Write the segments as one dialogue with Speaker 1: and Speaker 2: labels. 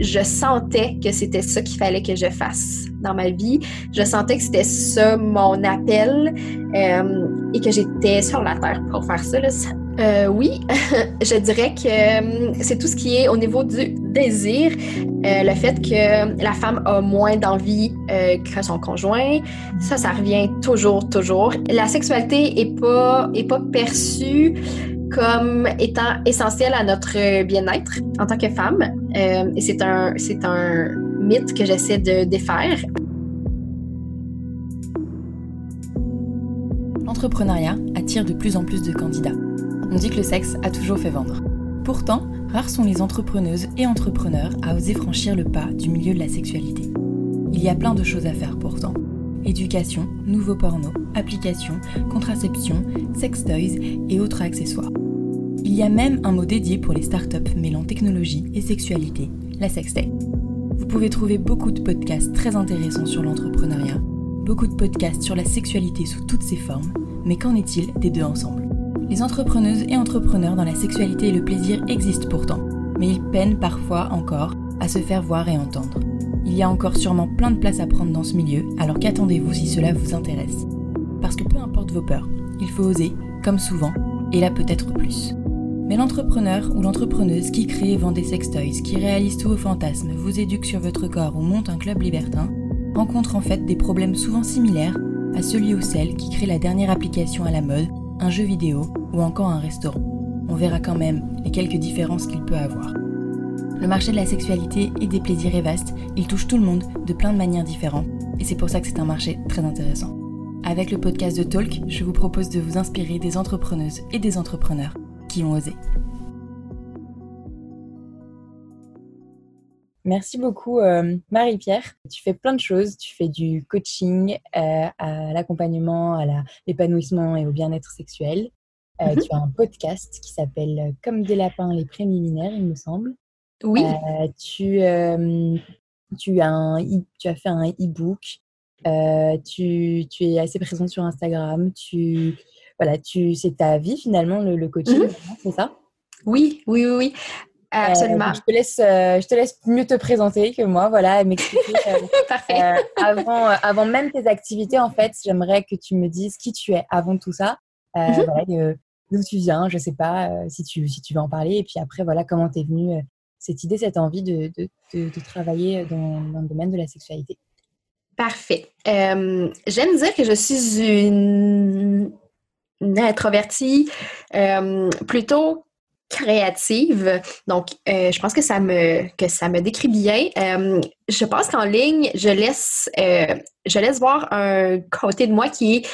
Speaker 1: je sentais que c'était ça qu'il fallait que je fasse dans ma vie. Je sentais que c'était ça mon appel euh, et que j'étais sur la terre pour faire ça. Euh, oui, je dirais que euh, c'est tout ce qui est au niveau du désir, le fait que la femme a moins d'envie que son conjoint, ça, ça revient toujours, toujours. La sexualité est pas est pas perçue comme étant essentiel à notre bien-être en tant que femme. Euh, et c'est un, c'est un mythe que j'essaie de défaire.
Speaker 2: L'entrepreneuriat attire de plus en plus de candidats. On dit que le sexe a toujours fait vendre. Pourtant, rares sont les entrepreneuses et entrepreneurs à oser franchir le pas du milieu de la sexualité. Il y a plein de choses à faire pourtant. Éducation, nouveaux pornos, applications, contraception, sex toys et autres accessoires. Il y a même un mot dédié pour les startups mêlant technologie et sexualité, la sextech. Vous pouvez trouver beaucoup de podcasts très intéressants sur l'entrepreneuriat, beaucoup de podcasts sur la sexualité sous toutes ses formes, mais qu'en est-il des deux ensemble? Les entrepreneuses et entrepreneurs dans la sexualité et le plaisir existent pourtant, mais ils peinent parfois encore à se faire voir et entendre. Il y a encore sûrement plein de place à prendre dans ce milieu, alors qu'attendez-vous si cela vous intéresse? Parce que peu importe vos peurs, il faut oser, comme souvent, et là peut-être plus. Mais l'entrepreneur ou l'entrepreneuse qui crée et vend des sextoys, qui réalise tous vos fantasmes, vous éduque sur votre corps ou monte un club libertin, rencontre en fait des problèmes souvent similaires à celui ou celle qui crée la dernière application à la mode, un jeu vidéo ou encore un restaurant. On verra quand même les quelques différences qu'il peut avoir. Le marché de la sexualité et des plaisirs est vaste, il touche tout le monde de plein de manières différentes, et c'est pour ça que c'est un marché très intéressant. Avec le podcast de Talk, je vous propose de vous inspirer des entrepreneuses et des entrepreneurs ont osé. Merci beaucoup euh, Marie-Pierre. Tu fais plein de choses. Tu fais du coaching euh, à l'accompagnement, à l'épanouissement et au bien-être sexuel. Euh, mhm. Tu as un podcast qui s'appelle Comme des lapins, les préliminaires, il me semble.
Speaker 1: Oui.
Speaker 2: tu, tu, as un, tu as fait un e-book. tu, tu, es assez présente sur Instagram. Tu, voilà, tu, c'est ta vie finalement, le, coaching, mhm. c'est ça?
Speaker 1: Oui, oui, oui, oui. Euh, Absolument.
Speaker 2: je, te laisse, euh, je te laisse mieux te présenter que moi, voilà, m'expliquer.
Speaker 1: Euh,
Speaker 2: avant, avant même tes activités, en fait, j'aimerais que tu me dises qui tu es avant tout ça. Mhm. d'où tu viens, je sais pas si, tu, si tu veux en parler. Et puis après, voilà, comment t'es venue cette idée, cette envie de, de, de, travailler dans, dans, le domaine de la sexualité?
Speaker 1: Parfait. J'aime dire que je suis une introvertie, euh, plutôt créative. Donc, euh, je pense que ça me que ça me décrit bien. Euh, je pense qu'en ligne, je laisse je laisse voir un côté de moi qui est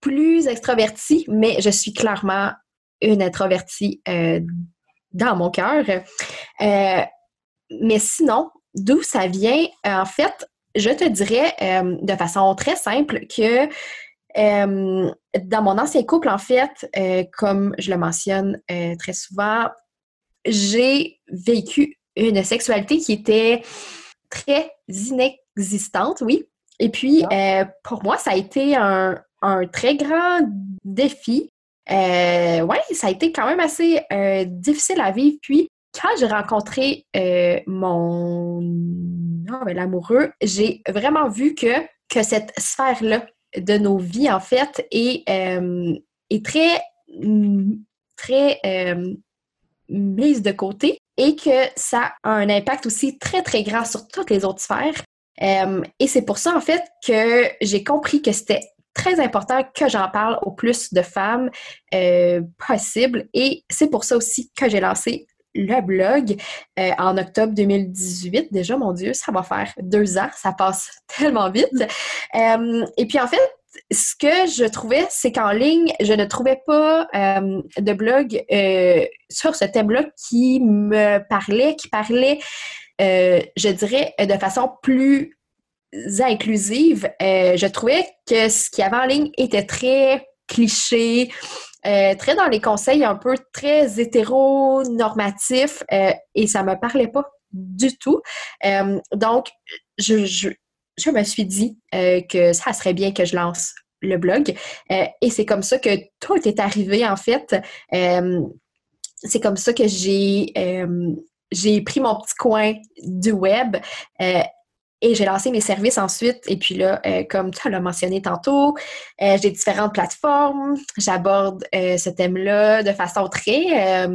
Speaker 1: plus extraverti, mais je suis clairement une introvertie dans mon cœur. mais sinon, d'où ça vient? En fait, je te dirais de façon très simple que euh, dans mon ancien couple, en fait, euh, comme je le mentionne euh, très souvent, j'ai vécu une sexualité qui était très inexistante, oui. Et puis, ah. pour moi, ça a été un, très grand défi. oui, ça a été quand même assez difficile à vivre. Puis, quand j'ai rencontré mon l'amoureux, j'ai vraiment vu que, que cette sphère-là de nos vies, en fait, est, euh, très, très euh, mise de côté et que ça a un impact aussi très, très grand sur toutes les autres sphères. Euh, et c'est pour ça, en fait, que j'ai compris que c'était très important que j'en parle au plus de femmes possible. Et c'est pour ça aussi que j'ai lancé le blog euh, en octobre 2018. Déjà, mon Dieu, ça va faire deux ans, ça passe tellement vite. Euh, et puis en fait, ce que je trouvais, c'est qu'en ligne, je ne trouvais pas euh, de blog sur ce thème-là qui me parlait, qui parlait, je dirais, de façon plus inclusive. je trouvais que ce qu'il y avait en ligne était très cliché, euh, très dans les conseils un peu très hétéronormatifs euh, et ça me parlait pas du tout. Euh, donc, je, me suis dit que ça serait bien que je lance le blog. et c'est comme ça que tout est arrivé, en fait. c'est comme ça que j'ai j'ai pris mon petit coin du web et j'ai lancé mes services ensuite. Et puis là, comme tu l'as mentionné tantôt, j'ai différentes plateformes. J'aborde ce thème-là de façon très,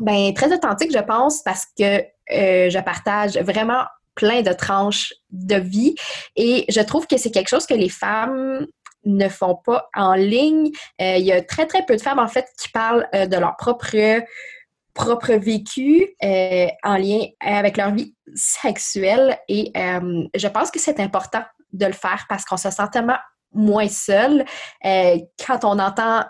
Speaker 1: ben, très authentique, je pense, parce que je partage vraiment plein de tranches de vie. Et je trouve que c'est quelque chose que les femmes ne font pas en ligne. Euh, il y a très, très peu de femmes, en fait, qui parlent euh, de leur propre propre vécu euh, en lien avec leur vie sexuelle et je pense que c'est important de le faire parce qu'on se sent tellement moins seul quand on entend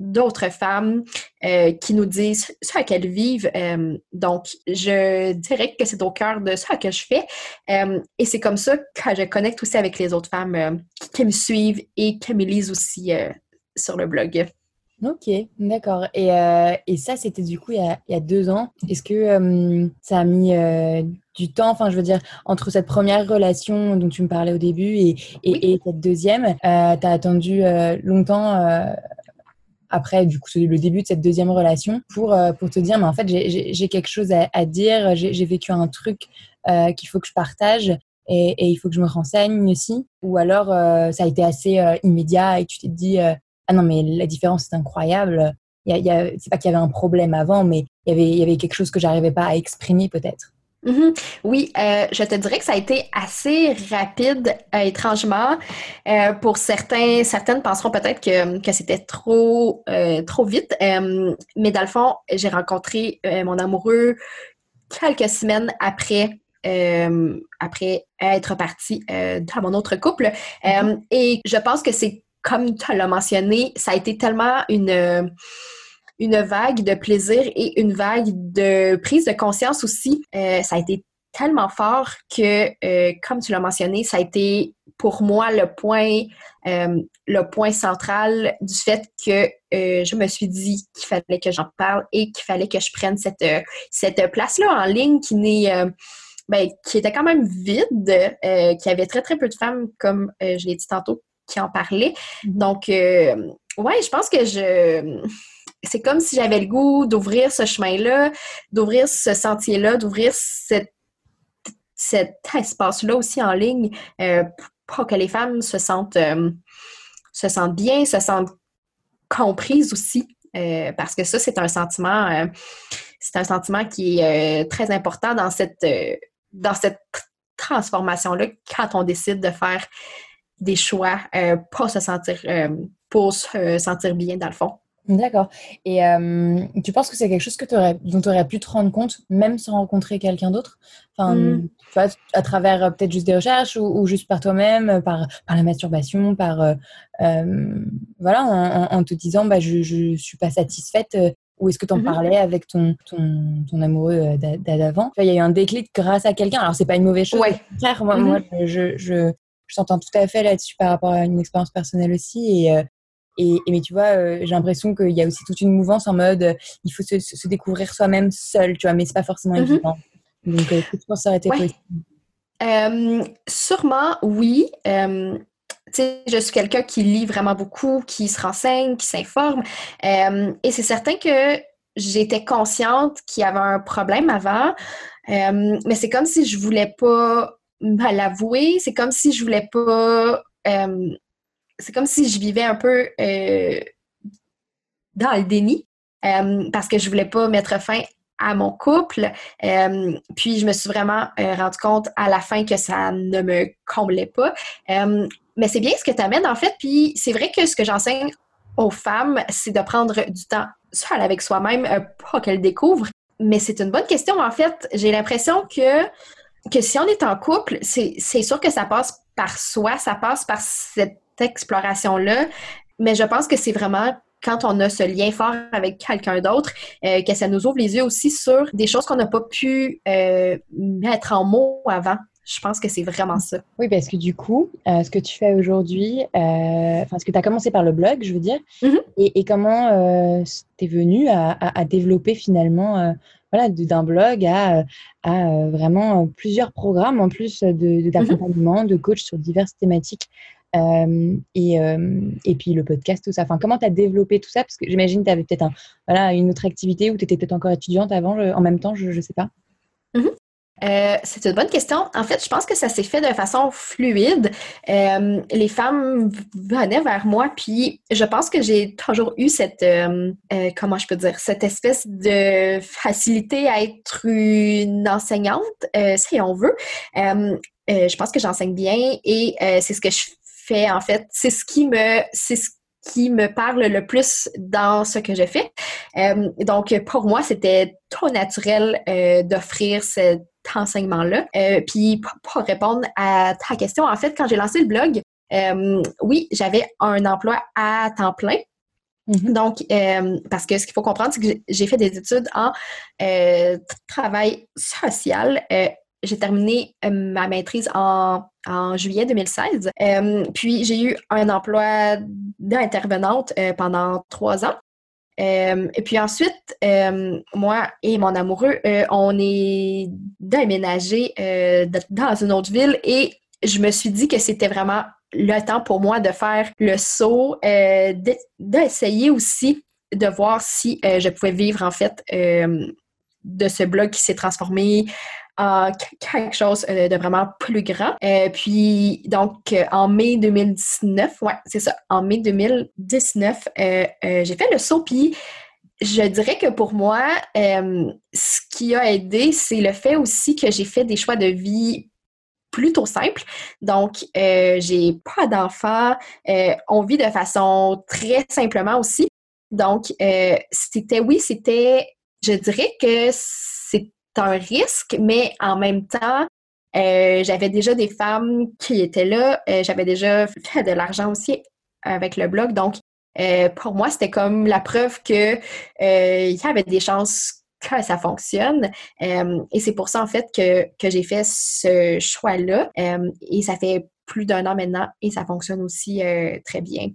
Speaker 1: d'autres femmes euh, qui nous disent ce à qu'elles vivent. Euh, donc, je dirais que c'est au cœur de ça que je fais. Euh, et c'est comme ça que je connecte aussi avec les autres femmes qui me suivent et qui me lisent aussi sur le blog.
Speaker 2: Ok, d'accord. Et, et, ça, c'était du coup il y, a, il y a deux ans. Est-ce que ça a mis du temps, enfin je veux dire, entre cette première relation dont tu me parlais au début et, et, et cette deuxième, tu as attendu longtemps après du coup le début de cette deuxième relation pour euh, pour te dire mais en fait j'ai quelque chose à, dire j'ai vécu un truc euh, qu'il faut que je partage et, et, il faut que je me renseigne aussi ou alors euh, ça a été assez immédiat et tu t'es dit ah non mais la différence est incroyable il y a, c'est pas qu'il y avait un problème avant mais il y avait il y avait quelque chose que j'arrivais pas à exprimer peut-être
Speaker 1: Mhm. Oui, euh, je te dirais que ça a été assez rapide, euh, étrangement. Euh, pour certains, certaines penseront peut-être que, que c'était trop, trop vite. mais dans le fond, j'ai rencontré mon amoureux quelques semaines après. après être partie dans mon autre couple. Mhm. et je pense que c'est comme tu l'as mentionné, ça a été tellement une une vague de plaisir et une vague de prise de conscience aussi. Euh, ça a été tellement fort que, euh, comme tu l'as mentionné, ça a été pour moi le point, euh, le point central du fait que je me suis dit qu'il fallait que j'en parle et qu'il fallait que je prenne cette, cette place-là en ligne qui n'est ben, qui était quand même vide, qui avait très très peu de femmes, comme je l'ai dit tantôt, qui en parlaient. Mm-hmm. Donc, ouais, je pense que je c'est comme si j'avais le goût d'ouvrir ce chemin-là, d'ouvrir ce sentier-là, d'ouvrir cet espace-là aussi en ligne euh, pour que les femmes se sentent, euh, se sentent bien, se sentent comprises aussi. Euh, parce que ça, c'est un sentiment, c'est un sentiment qui est très important dans cette, dans cette transformation-là quand on décide de faire des choix pour se sentir, pour se sentir bien dans le fond.
Speaker 2: D'accord. Et euh, tu penses que c'est quelque chose que aurais, dont tu aurais pu te rendre compte, même sans rencontrer quelqu'un d'autre? Enfin, tu vois, à travers euh, peut-être juste des recherches ou, juste par toi-même, euh, par, par la masturbation, par. voilà, en, te disant, bah, je ne suis pas satisfaite. ou est-ce que tu en mmh parlais avec ton, ton, ton amoureux d'avant? Il y a eu un déclic grâce à quelqu'un. Alors, c'est pas une mauvaise chose.
Speaker 1: Ouais.
Speaker 2: moi, mmh moi je, je, je t'entends tout à fait là-dessus par rapport à une expérience personnelle aussi. Et, et, mais tu vois, euh, j'ai l'impression qu'il y a aussi toute une mouvance en mode euh, il faut se, découvrir soi-même seul, tu vois, mais c'est pas forcément mm-hmm. évident. Donc, euh, je pense que ça été
Speaker 1: possible? sûrement, oui. sais, je suis quelqu'un qui lit vraiment beaucoup, qui se renseigne, qui s'informe. et c'est certain que j'étais consciente qu'il y avait un problème avant, mais c'est comme si je voulais pas l'avouer, c'est comme si je voulais pas c'est comme si je vivais un peu euh, dans le déni euh, parce que je voulais pas mettre fin à mon couple. Euh, puis je me suis vraiment rendu compte à la fin que ça ne me comblait pas. mais c'est bien ce que tu amènes en fait. Puis c'est vrai que ce que j'enseigne aux femmes, c'est de prendre du temps seul avec soi-même pour qu'elles découvrent. Mais c'est une bonne question en fait. J'ai l'impression que que si on est en couple, c'est sûr que ça passe par soi, ça passe par cette exploration-là. Mais je pense que c'est vraiment quand on a ce lien fort avec quelqu'un d'autre, euh, que ça nous ouvre les yeux aussi sur des choses qu'on n'a pas pu euh, mettre en mots avant. Je pense que c'est vraiment ça.
Speaker 2: Oui, parce que du coup, euh, ce que tu fais aujourd'hui, enfin, ce que tu as commencé par le blog, je veux dire, mm-hmm. et, comment tu es venu à, développer finalement voilà, d'un blog à, à, vraiment plusieurs programmes en plus d'accompagnement, de, de, coach sur diverses thématiques
Speaker 3: et, et puis le podcast, tout ça. Enfin, comment tu as développé tout ça? Parce que j'imagine que tu avais peut-être un, voilà, une autre activité ou tu étais peut-être encore étudiante avant, en même temps, je ne sais pas.
Speaker 1: Euh, c'est une bonne question. En fait, je pense que ça s'est fait de façon fluide. Euh, les femmes venaient vers moi, puis je pense que j'ai toujours eu cette, euh, comment je peux dire, cette espèce de facilité à être une enseignante, si on veut. je pense que j'enseigne bien et c'est ce que je fais en fait. C'est ce qui me, c'est ce qui me parle le plus dans ce que je fais. donc, pour moi, c'était trop naturel d'offrir cette enseignement-là. Euh, puis pour, répondre à ta question, en fait, quand j'ai lancé le blog, euh, oui, j'avais un emploi à temps plein. Mm-hmm. Donc, euh, parce que ce qu'il faut comprendre, c'est que j'ai fait des études en travail social. j'ai terminé ma maîtrise en, en juillet 2016. puis, j'ai eu un emploi d'intervenante pendant trois ans. Euh, et puis ensuite, euh, moi et mon amoureux, euh, on est déménagé dans une autre ville et je me suis dit que c'était vraiment le temps pour moi de faire le saut, d'essayer aussi de voir si je pouvais vivre en fait de ce blog qui s'est transformé quelque chose euh, de vraiment plus grand. Euh, puis, donc, euh, en mai 2019, ouais, c'est ça, en mai 2019, j'ai fait le saut, puis je dirais que pour moi, ce qui a aidé, c'est le fait aussi que j'ai fait des choix de vie plutôt simples. Donc, j'ai pas d'enfants, on vit de façon très simplement aussi. Donc, c'était, oui, c'était, je dirais que un risque, mais en même temps, euh, j'avais déjà des femmes qui étaient là. Euh, j'avais déjà fait de l'argent aussi avec le blog. Donc, euh, pour moi, c'était comme la preuve que il y avait des chances que ça fonctionne. et c'est pour ça, en fait, que, que j'ai fait ce choix-là. et ça fait plus d'un an maintenant et ça fonctionne aussi très bien.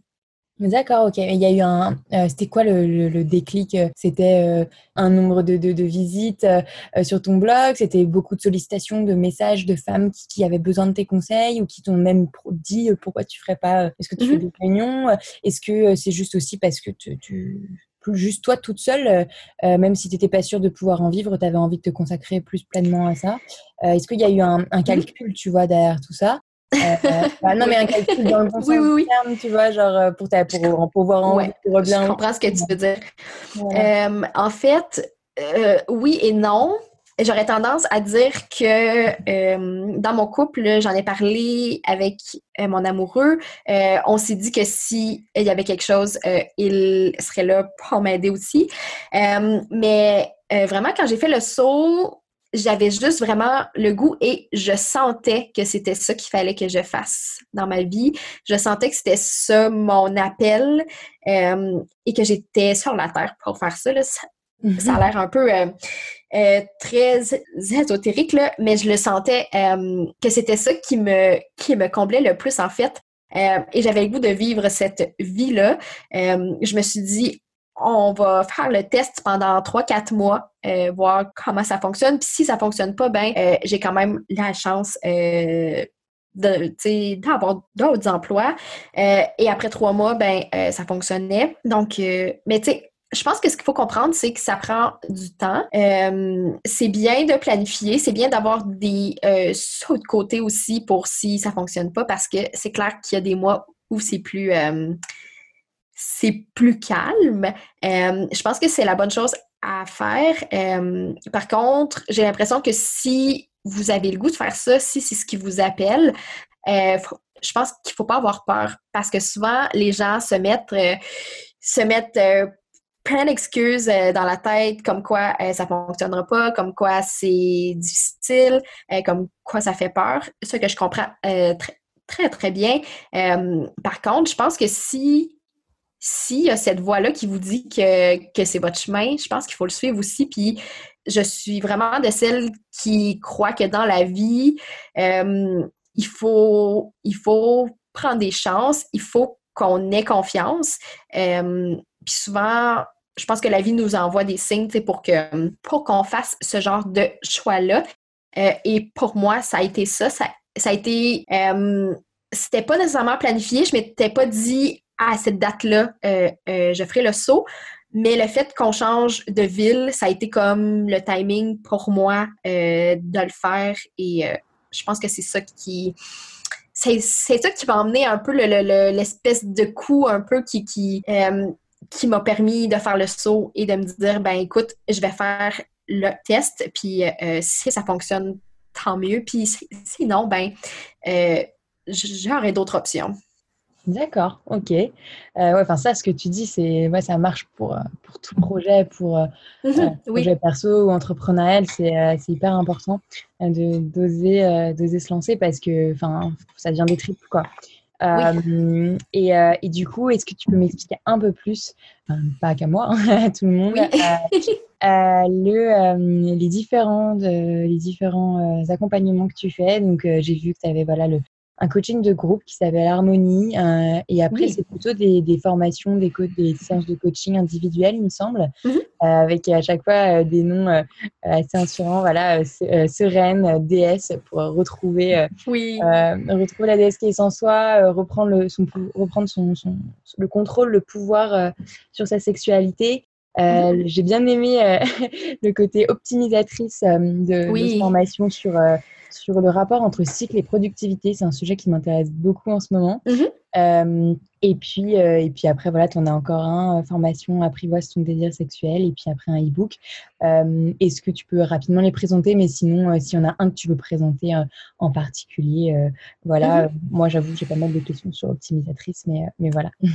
Speaker 3: D'accord, ok. Il y a eu un. Euh, c'était quoi le, le, déclic C'était euh, un nombre de, de, de visites euh, sur ton blog C'était beaucoup de sollicitations, de messages de femmes qui, qui avaient besoin de tes conseils ou qui t'ont même dit pourquoi tu ferais pas Est-ce que tu fais mmh des réunions Est-ce que c'est juste aussi parce que tu, tu juste toi toute seule, même si tu n'étais pas sûre de pouvoir en vivre, tu avais envie de te consacrer plus pleinement à ça. Est-ce qu'il y a eu un, un, mmh calcul, tu vois, derrière tout ça? Euh, bah, non, mais un calcul dans le bon oui, oui, terme, tu vois, genre euh, pour, ta, pour, pour pouvoir en
Speaker 1: ouais, Je comprends ce que tu veux dire. Euh, en fait, oui et non. J'aurais tendance à dire que dans mon couple, j'en ai parlé avec mon amoureux. on s'est dit que si il y avait quelque chose, il serait là pour m'aider aussi. mais vraiment, quand j'ai fait le saut, j'avais juste vraiment le goût et je sentais que c'était ça qu'il fallait que je fasse dans ma vie. Je sentais que c'était ça mon appel euh, et que j'étais sur la terre pour faire ça. Ça, mm-hmm. a l'air un peu euh, euh, très ésotérique, là, mais je le sentais que c'était ça qui me, qui me comblait le plus en fait. et j'avais le goût de vivre cette vie-là. je me suis dit, on va faire le test pendant 3-4 mois, euh, voir comment ça fonctionne. Puis si ça fonctionne pas, ben euh, j'ai quand même la chance euh, d'avoir d'autres emplois. et après trois mois, ben ça fonctionnait. Donc, mais tu sais, je pense que ce qu'il faut comprendre, c'est que ça prend du temps. c'est bien de planifier, c'est bien d'avoir des sauts de côté aussi pour si ça fonctionne pas, parce que c'est clair qu'il y a des mois où c'est plus c'est plus calme. Euh, je pense que c'est la bonne chose à faire. Euh, par contre, j'ai l'impression que si vous avez le goût de faire ça, si c'est ce qui vous appelle, euh, je pense qu'il ne faut pas avoir peur parce que souvent, les gens se mettent, se mettent plein d'excuses dans la tête, comme quoi ça ne fonctionnera pas, comme quoi c'est difficile, comme quoi ça fait peur. Ce que je comprends très, très, très bien. par contre, je pense que si s'il y a cette voix-là qui vous dit que, c'est votre chemin, je pense qu'il faut le suivre aussi. Puis je suis vraiment de celles qui croient que dans la vie, euh, il, faut, il faut prendre des chances, il faut qu'on ait confiance. Euh, puis souvent, je pense que la vie nous envoie des signes pour que pour qu'on fasse ce genre de choix-là. Euh, et pour moi, ça a été ça. Ça, a été c'était pas nécessairement planifié. Je m'étais pas dit à cette date-là, euh, euh, je ferai le saut. Mais le fait qu'on change de ville, ça a été comme le timing pour moi euh, de le faire. Et je pense que c'est ça qui. C'est ça qui m'a emmené un peu l'espèce de coup un peu qui, qui, m'a permis de faire le saut et de me dire ben écoute, je vais faire le test, puis si ça fonctionne, tant mieux. Puis sinon, ben j'aurais d'autres options.
Speaker 2: D'accord, ok. Euh, ouais, enfin ça, ce que tu dis, c'est ouais, ça marche pour, euh, pour tout projet, pour euh, mhm, projet perso ou entrepreneurial, c'est hyper important de d'oser d'oser se lancer parce que enfin ça devient des tripes quoi. et, et, du coup, est-ce que tu peux m'expliquer un peu plus, pas qu'à moi, à tout le monde, le, les différents, les différents accompagnements que tu fais? Donc, j'ai vu que tu avais voilà, le, un coaching de groupe qui s'appelle Harmonie. Euh, et après, c'est plutôt des, des, formations, des, des séances de coaching individuelles, il me semble, mhm. euh, avec à chaque fois euh, des noms assez inspirants. Voilà, Sereine, déesse, pour retrouver, oui. retrouver la déesse qui est sans soi, reprendre, le, son, reprendre son, son, le contrôle, le pouvoir sur sa sexualité. Mhm. J'ai bien aimé le côté optimisatrice de, de, cette formation sur sur le rapport entre cycle et productivité. C'est un sujet qui m'intéresse beaucoup en ce moment. Mhm. Euh, et, puis, euh, et puis après, voilà, tu en as encore un, euh, formation apprivoise ton désir sexuel, et puis après un e-book. Est-ce que tu peux rapidement les présenter? Mais sinon, s'il y en a un que tu veux présenter en particulier, voilà, mhm. moi j'avoue, j'ai pas mal de questions sur optimisatrice, mais, mais voilà.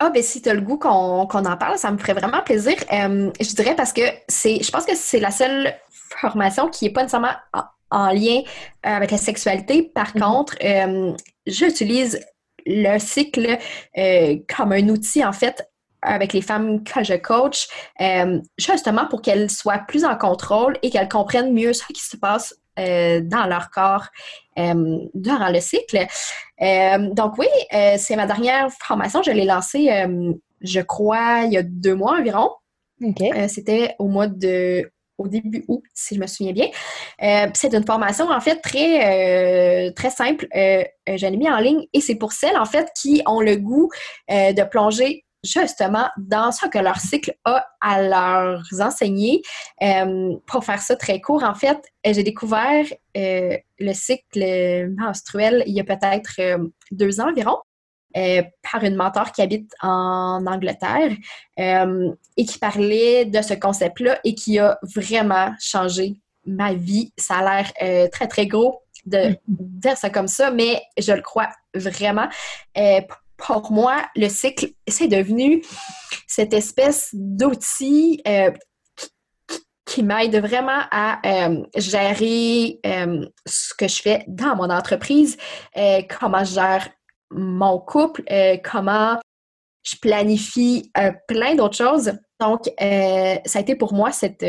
Speaker 1: Ah, ben si tu as le goût qu'on en parle, ça me ferait vraiment plaisir. je dirais parce que c'est, je pense que c'est la seule formation qui n'est pas nécessairement en lien euh, avec la sexualité. Par mhm. contre, euh, j'utilise le cycle euh, comme un outil, en fait, avec les femmes que je coach, justement pour qu'elles soient plus en contrôle et qu'elles comprennent mieux ce qui se passe dans leur corps durant le cycle. donc oui, c'est ma dernière formation. Je l'ai lancée, je crois, il y a deux mois environ. C'était au mois de au début août, si je me souviens bien. Euh, c'est une formation, en fait, très, euh, très simple. Euh, je l'ai mis en ligne et c'est pour celles, en fait, qui ont le goût de plonger justement dans ce que leur cycle a à leur enseigner. pour faire ça très court, en fait, j'ai découvert le cycle menstruel il y a peut-être deux ans environ. Euh, par une mentor qui habite en Angleterre euh, et qui parlait de ce concept-là et qui a vraiment changé ma vie. Ça a l'air euh, très, très gros de dire ça comme ça, mais je le crois vraiment. pour moi, le cycle, c'est devenu cette espèce d'outil qui m'aide vraiment à gérer ce que je fais dans mon entreprise, comment je gère mon couple, euh, comment je planifie euh, plein d'autres choses. Donc, euh, ça a été pour moi cet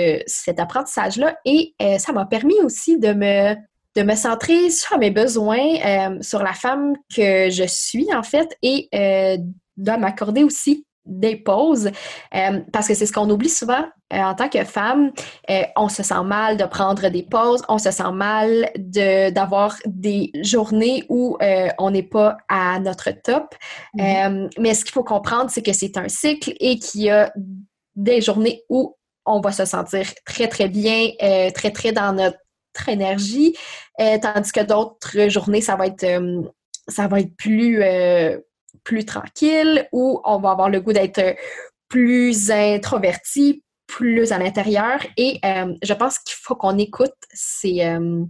Speaker 1: apprentissage-là et ça m'a permis aussi de me, de me centrer sur mes besoins, sur la femme que je suis en fait et de m'accorder aussi des pauses, euh, parce que c'est ce qu'on oublie souvent euh, en tant que femme. Euh, on se sent mal de prendre des pauses, on se sent mal d'avoir des journées où on n'est pas à notre top. Mm-hmm. mais ce qu'il faut comprendre, c'est que c'est un cycle et qu'il y a des journées où on va se sentir très, très bien, très, très dans notre énergie, tandis que d'autres journées, ça va être, ça va être plus plus tranquille ou on va avoir le goût d'être plus introverti, plus à l'intérieur. Et euh, je pense qu'il faut qu'on écoute ces, euh,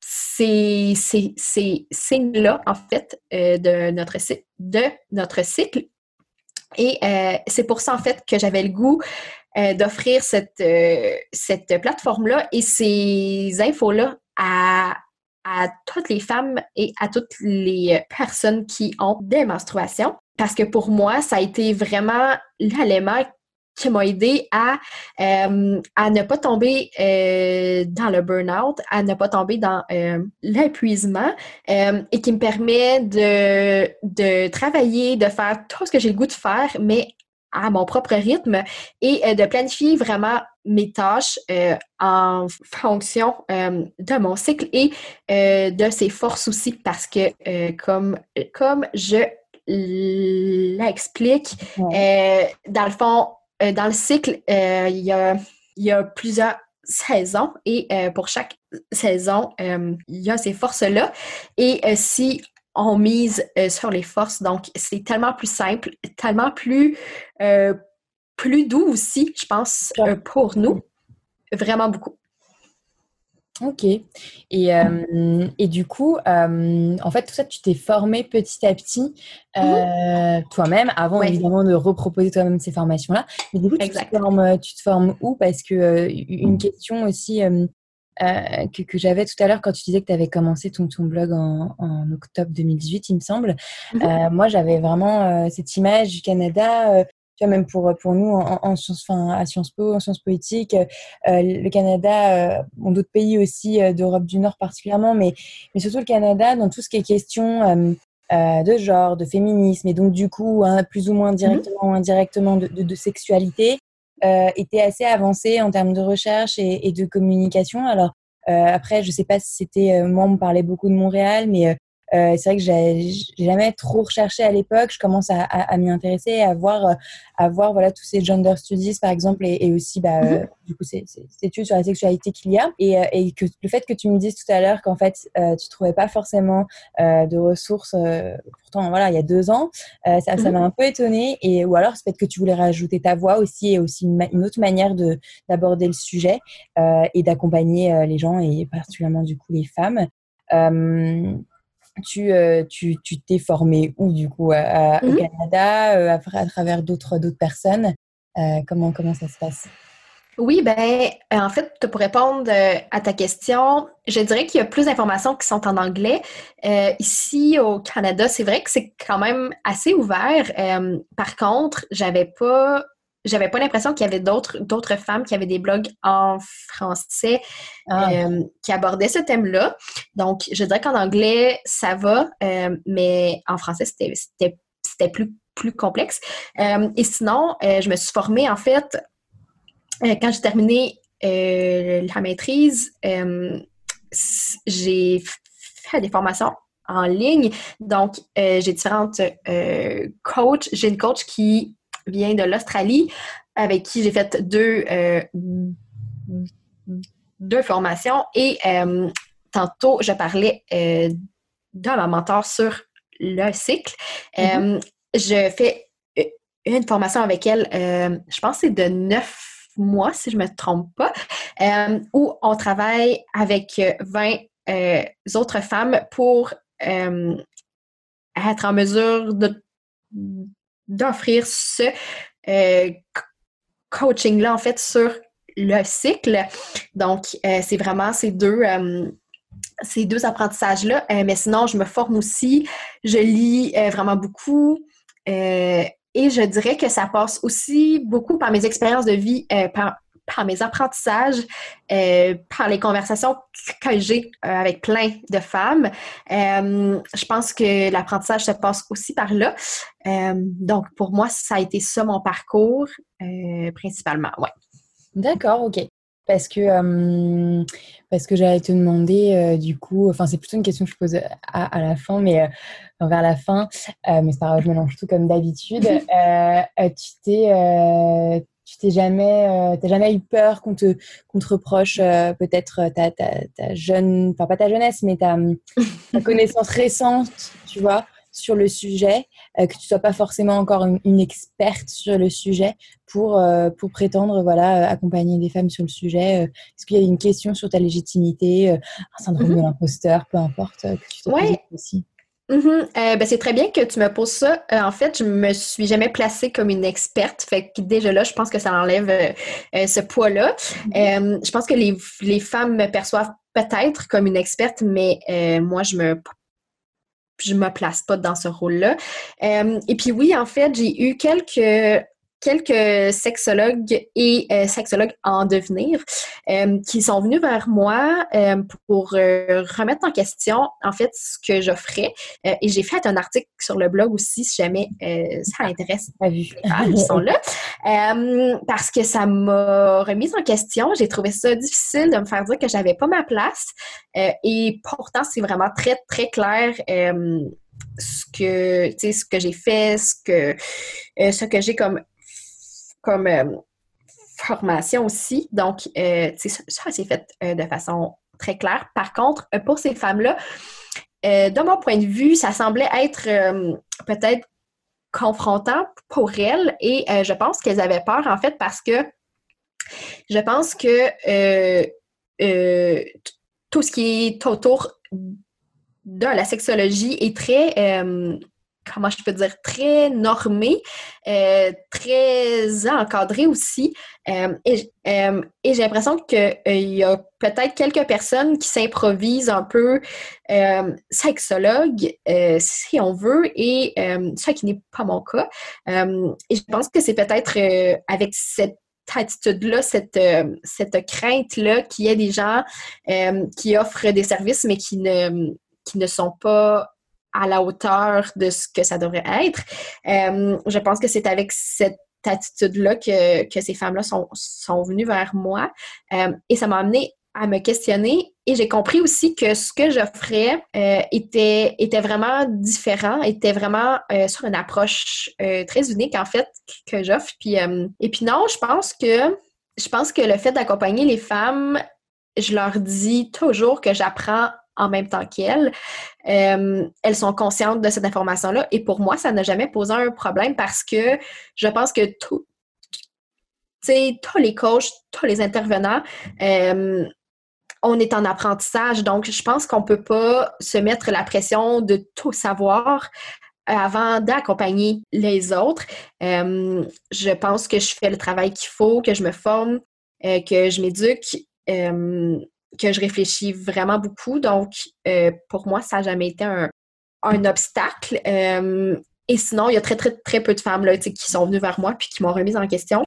Speaker 1: ces, signes-là, en fait, euh, de, notre, de notre cycle. Et c'est pour ça, en fait, que j'avais le goût d'offrir cette, cette plateforme-là et ces infos-là à, à toutes les femmes et à toutes les personnes qui ont des menstruations. Parce que pour moi, ça a été vraiment l'élément qui m'a aidé à, euh, à ne pas tomber euh, dans le burn-out, à ne pas tomber dans euh, l'épuisement et qui me permet de, de travailler, de faire tout ce que j'ai le goût de faire, mais à mon propre rythme et de planifier vraiment mes tâches en fonction de mon cycle et de ses forces aussi parce que comme, comme je l'explique, dans le fond, dans le cycle, il y a, il y a plusieurs saisons et pour chaque saison, il y a ces forces-là. Et si on mise euh, sur les forces. Donc, c'est tellement plus simple, tellement plus, euh, plus doux aussi, je pense, euh, pour nous. Vraiment beaucoup.
Speaker 2: Ok. Et, et du coup, en fait, tout ça, tu t'es formé petit à petit mm-hmm. toi-même, avant évidemment de reproposer toi-même ces formations-là. Mais du coup, tu te, formes, tu te, formes, où? Parce que une question aussi euh, que, que j'avais tout à l'heure quand tu disais que tu avais commencé ton, ton blog en, en, octobre 2018, il me semble. Mhm. Euh, moi, j'avais vraiment euh, cette image du Canada. tu vois, même pour, pour nous en, en sciences, enfin, à Sciences Po, en sciences politiques, le Canada, bon, d'autres pays aussi d'Europe du Nord particulièrement, mais, mais surtout le Canada dans tout ce qui est question de genre, de féminisme, et donc du coup, hein, plus ou moins mhm. directement ou indirectement de, de, de sexualité, euh, était assez avancé en termes de recherche et, de communication. Alors euh, après, je sais pas si c'était euh, moi, on me parlait beaucoup de Montréal, mais euh, c'est vrai que j'ai jamais trop recherché à l'époque. Je commence à, à, à m'y intéresser, à voir, euh, à voir voilà tous ces gender studies par exemple, et, et aussi bah, mm-hmm. du coup ces, ces, études sur la sexualité qu'il y a, et, et, que le fait que tu me dises tout à l'heure qu'en fait euh, tu trouvais pas forcément de ressources, pourtant voilà il y a deux ans, ça mm-hmm. m'a un peu étonnée, et ou alors c'est peut-être que tu voulais rajouter ta voix aussi et aussi une, une autre manière de d'aborder le sujet et d'accompagner les gens et particulièrement du coup les femmes. Euh, tu euh, tu tu t'es formé où du coup à, au mmh Canada euh, à, à, travers d'autres d'autres personnes euh, comment comment ça se passe?
Speaker 1: Oui, ben, en fait, pour répondre à ta question, je dirais qu'il y a plus d'informations qui sont en anglais. ici, au Canada, c'est vrai que c'est quand même assez ouvert. par contre, j'avais pas j'avais pas l'impression qu'il y avait d'autres d'autres femmes qui avaient des blogs en français ah. euh, qui abordaient ce thème-là. Donc, je dirais qu'en anglais, ça va, euh, mais en français, c'était plus plus complexe. Euh, et sinon, je me suis formée en fait quand j'ai terminé la maîtrise. j'ai fait des formations en ligne. Donc, j'ai différentes coachs. J'ai une coach qui vient de l'Australie, avec qui j'ai fait deux, euh, deux formations. Et euh, tantôt, je parlais euh, de ma mentor sur le cycle. Mm-hmm. je fais une formation avec elle, je pense que c'est de neuf mois, si je ne me trompe pas, où on travaille avec 20 autres femmes pour être en mesure de d'offrir ce euh, coaching-là, en fait, sur le cycle. Donc, euh, c'est vraiment ces deux, euh, ces deux apprentissages-là. mais sinon, je me forme aussi, je lis vraiment beaucoup. et je dirais que ça passe aussi beaucoup par mes expériences de vie, par, par mes apprentissages, euh, par les conversations que j'ai euh, avec plein de femmes. Euh, je pense que l'apprentissage se passe aussi par là. donc, pour moi, ça a été ça mon parcours, principalement. Ouais.
Speaker 2: D'accord, ok. Parce que, parce que j'allais te demander, du coup, enfin, c'est plutôt une question que je pose à, à la fin, mais vers la fin, mais c'est pas grave, je mélange tout comme d'habitude. tu t'es tu t'es jamais, euh, t'as jamais eu peur qu'on te, qu'on te reproche euh, peut-être euh, ta, ta, ta, jeune, enfin pas ta jeunesse, mais ta, ta connaissance récente, tu vois, sur le sujet, que tu sois pas forcément encore une, experte sur le sujet pour, pour prétendre voilà accompagner des femmes sur le sujet. Est-ce qu'il y a une question sur ta légitimité, un syndrome de l'imposteur, peu importe, que tu te
Speaker 1: ouais. aussi? Mm-hmm. Euh, ben, c'est très bien que tu me poses ça. Euh, en fait, je me suis jamais placée comme une experte. Fait que déjà là, je pense que ça enlève euh, ce poids-là. Mm-hmm. je pense que les, les, femmes me perçoivent peut-être comme une experte, mais moi, je me je me place pas dans ce rôle-là. et puis oui, en fait, j'ai eu quelques quelques sexologues et sexologues en devenir qui sont venus vers moi pour remettre en question, en fait, ce que j'offrais. et j'ai fait un article sur le blog aussi, si jamais ça intéresse. ils sont là. parce que ça m'a remise en question. J'ai trouvé ça difficile de me faire dire que j'avais pas ma place. et pourtant, c'est vraiment très, très clair ce que, ce que j'ai fait, ce que, euh, ce que j'ai comme, comme euh, formation aussi. Donc, euh, ça, c'est fait de façon très claire. Par contre, pour ces femmes-là, de mon point de vue, ça semblait être peut-être confrontant pour elles et je pense qu'elles avaient peur en fait parce que je pense que tout ce qui est autour de la sexologie est très, euh, comment je peux dire, très normée, euh, très encadrée aussi. Euh, et, j'ai l'impression qu'il y a peut-être quelques personnes qui s'improvisent un peu sexologues, si on veut, et ça qui n'est pas mon cas. et je pense que c'est peut-être avec cette attitude-là, cette, cette crainte-là qu'il y ait des gens qui offrent des services mais qui ne, qui ne sont pas à la hauteur de ce que ça devrait être. Euh, je pense que c'est avec cette attitude-là que, que, ces femmes-là sont, sont, venues vers moi. Euh, et ça m'a amené à me questionner et j'ai compris aussi que ce que j'offrais euh, était, était vraiment différent, était vraiment sur une approche très unique en fait que j'offre. Puis, et puis non, je pense que je pense que le fait d'accompagner les femmes, je leur dis toujours que j'apprends en même temps qu'elles. Euh, elles sont conscientes de cette information-là. Et pour moi, ça n'a jamais posé un problème parce que je pense que tout, tous les coachs, tous les intervenants, euh, on est en apprentissage. Donc, je pense qu'on ne peut pas se mettre la pression de tout savoir avant d'accompagner les autres. Euh, je pense que je fais le travail qu'il faut, que je me forme, que je m'éduque que je réfléchis vraiment beaucoup. Donc, euh, pour moi, ça n'a jamais été un, obstacle. Euh, et sinon, il y a très, très, très peu de femmes là, qui sont venues vers moi puis qui m'ont remise en question.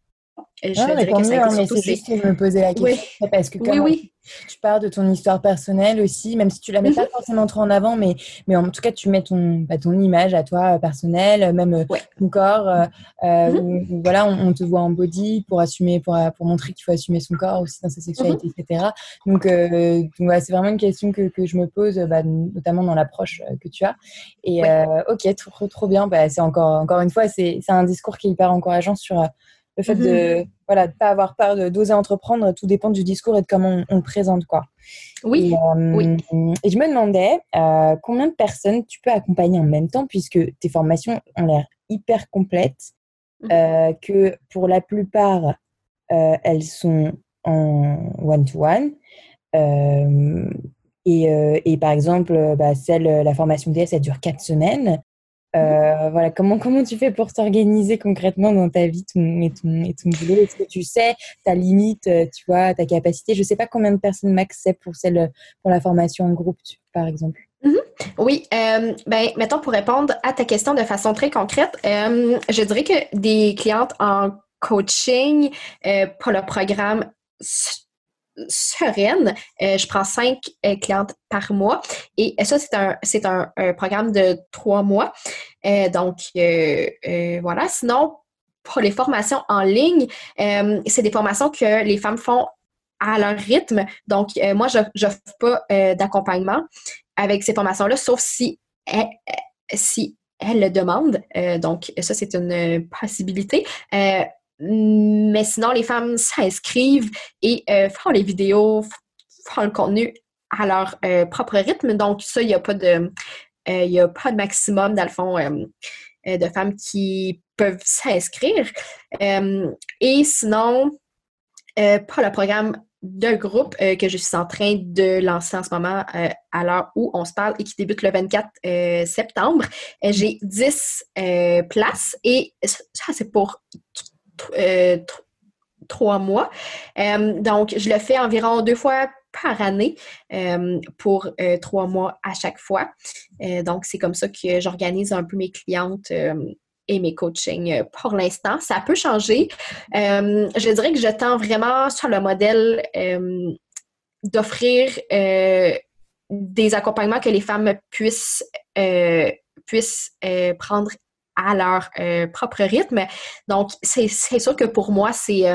Speaker 2: Je ah, dirais que ça hein, c'est juste me poser la question. Parce que oui, oui. tu parles de ton histoire personnelle aussi, même si tu la mets pas mhm. forcément trop en avant, mais, mais en tout cas, tu mets ton, bah, ton image à toi euh, personnelle, même euh, ton corps. Euh, mhm. voilà, on, te voit en body pour assumer, pour, pour montrer qu'il faut assumer son corps aussi dans sa sexualité, mhm. etc. Donc, c'est vraiment une question que, que je me pose, bah, notamment dans l'approche que tu as. Et ok, trop, trop bien. Bah, c'est encore, encore une fois, c'est un discours qui est hyper encourageant sur le fait de mhm. voilà pas avoir peur d'oser entreprendre, tout dépend du discours et de comment on, le présente quoi.
Speaker 1: Oui. Et, euh, oui.
Speaker 2: et je me demandais euh, combien de personnes tu peux accompagner en même temps puisque tes formations ont l'air hyper complètes, mhm. euh, que pour la plupart elles sont en one to one. Et, et, par exemple, bah, celle, la formation DS, elle dure quatre semaines. Euh, voilà, comment, comment tu fais pour t'organiser concrètement dans ta vie et, ton, et ton boulot? Est-ce que tu sais ta limite, euh, tu vois, ta capacité? Je ne sais pas combien de personnes max c'est pour, pour la formation en groupe, par exemple.
Speaker 1: Mm-hmm. Oui, euh, ben, mettons pour répondre à ta question de façon très concrète, je dirais que des clientes en coaching pour le programme sereine. Euh, je prends cinq euh, clientes par mois et ça, c'est un, c'est un, programme de trois mois. Euh, donc, voilà. Sinon, pour les formations en ligne, c'est des formations que les femmes font à leur rythme. Donc, moi, je n'offre pas d'accompagnement avec ces formations-là, sauf si elles, si elles le demandent. donc, ça, c'est une possibilité. Mais sinon, les femmes s'inscrivent et euh, font les vidéos, font le contenu à leur euh, propre rythme. Donc, ça, il n'y a pas de. Euh, a pas de maximum, dans le fond, de femmes qui peuvent s'inscrire. et sinon, pas le programme de groupe que je suis en train de lancer en ce moment à l'heure où on se parle et qui débute le 24 septembre. J'ai 10 places et ça, c'est pour euh, trois mois. Euh, donc, je le fais environ deux fois par année euh, pour trois mois à chaque fois. donc, c'est comme ça que j'organise un peu mes clientes et mes coachings pour l'instant. Ça peut changer. je dirais que je tends vraiment sur le modèle d'offrir des accompagnements que les femmes puissent, puissent prendre à leur propre rythme. Donc, c'est sûr que pour moi, c'est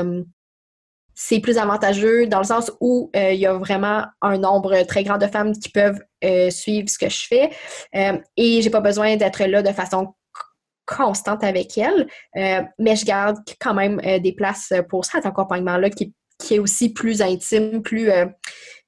Speaker 1: c'est plus avantageux dans le sens où il y a vraiment un nombre très grand de femmes qui peuvent suivre ce que je fais euh, et j'ai pas besoin d'être là de façon constante avec elles, mais je garde quand même des places pour cet accompagnement-là qui, qui, est aussi plus intime, plus,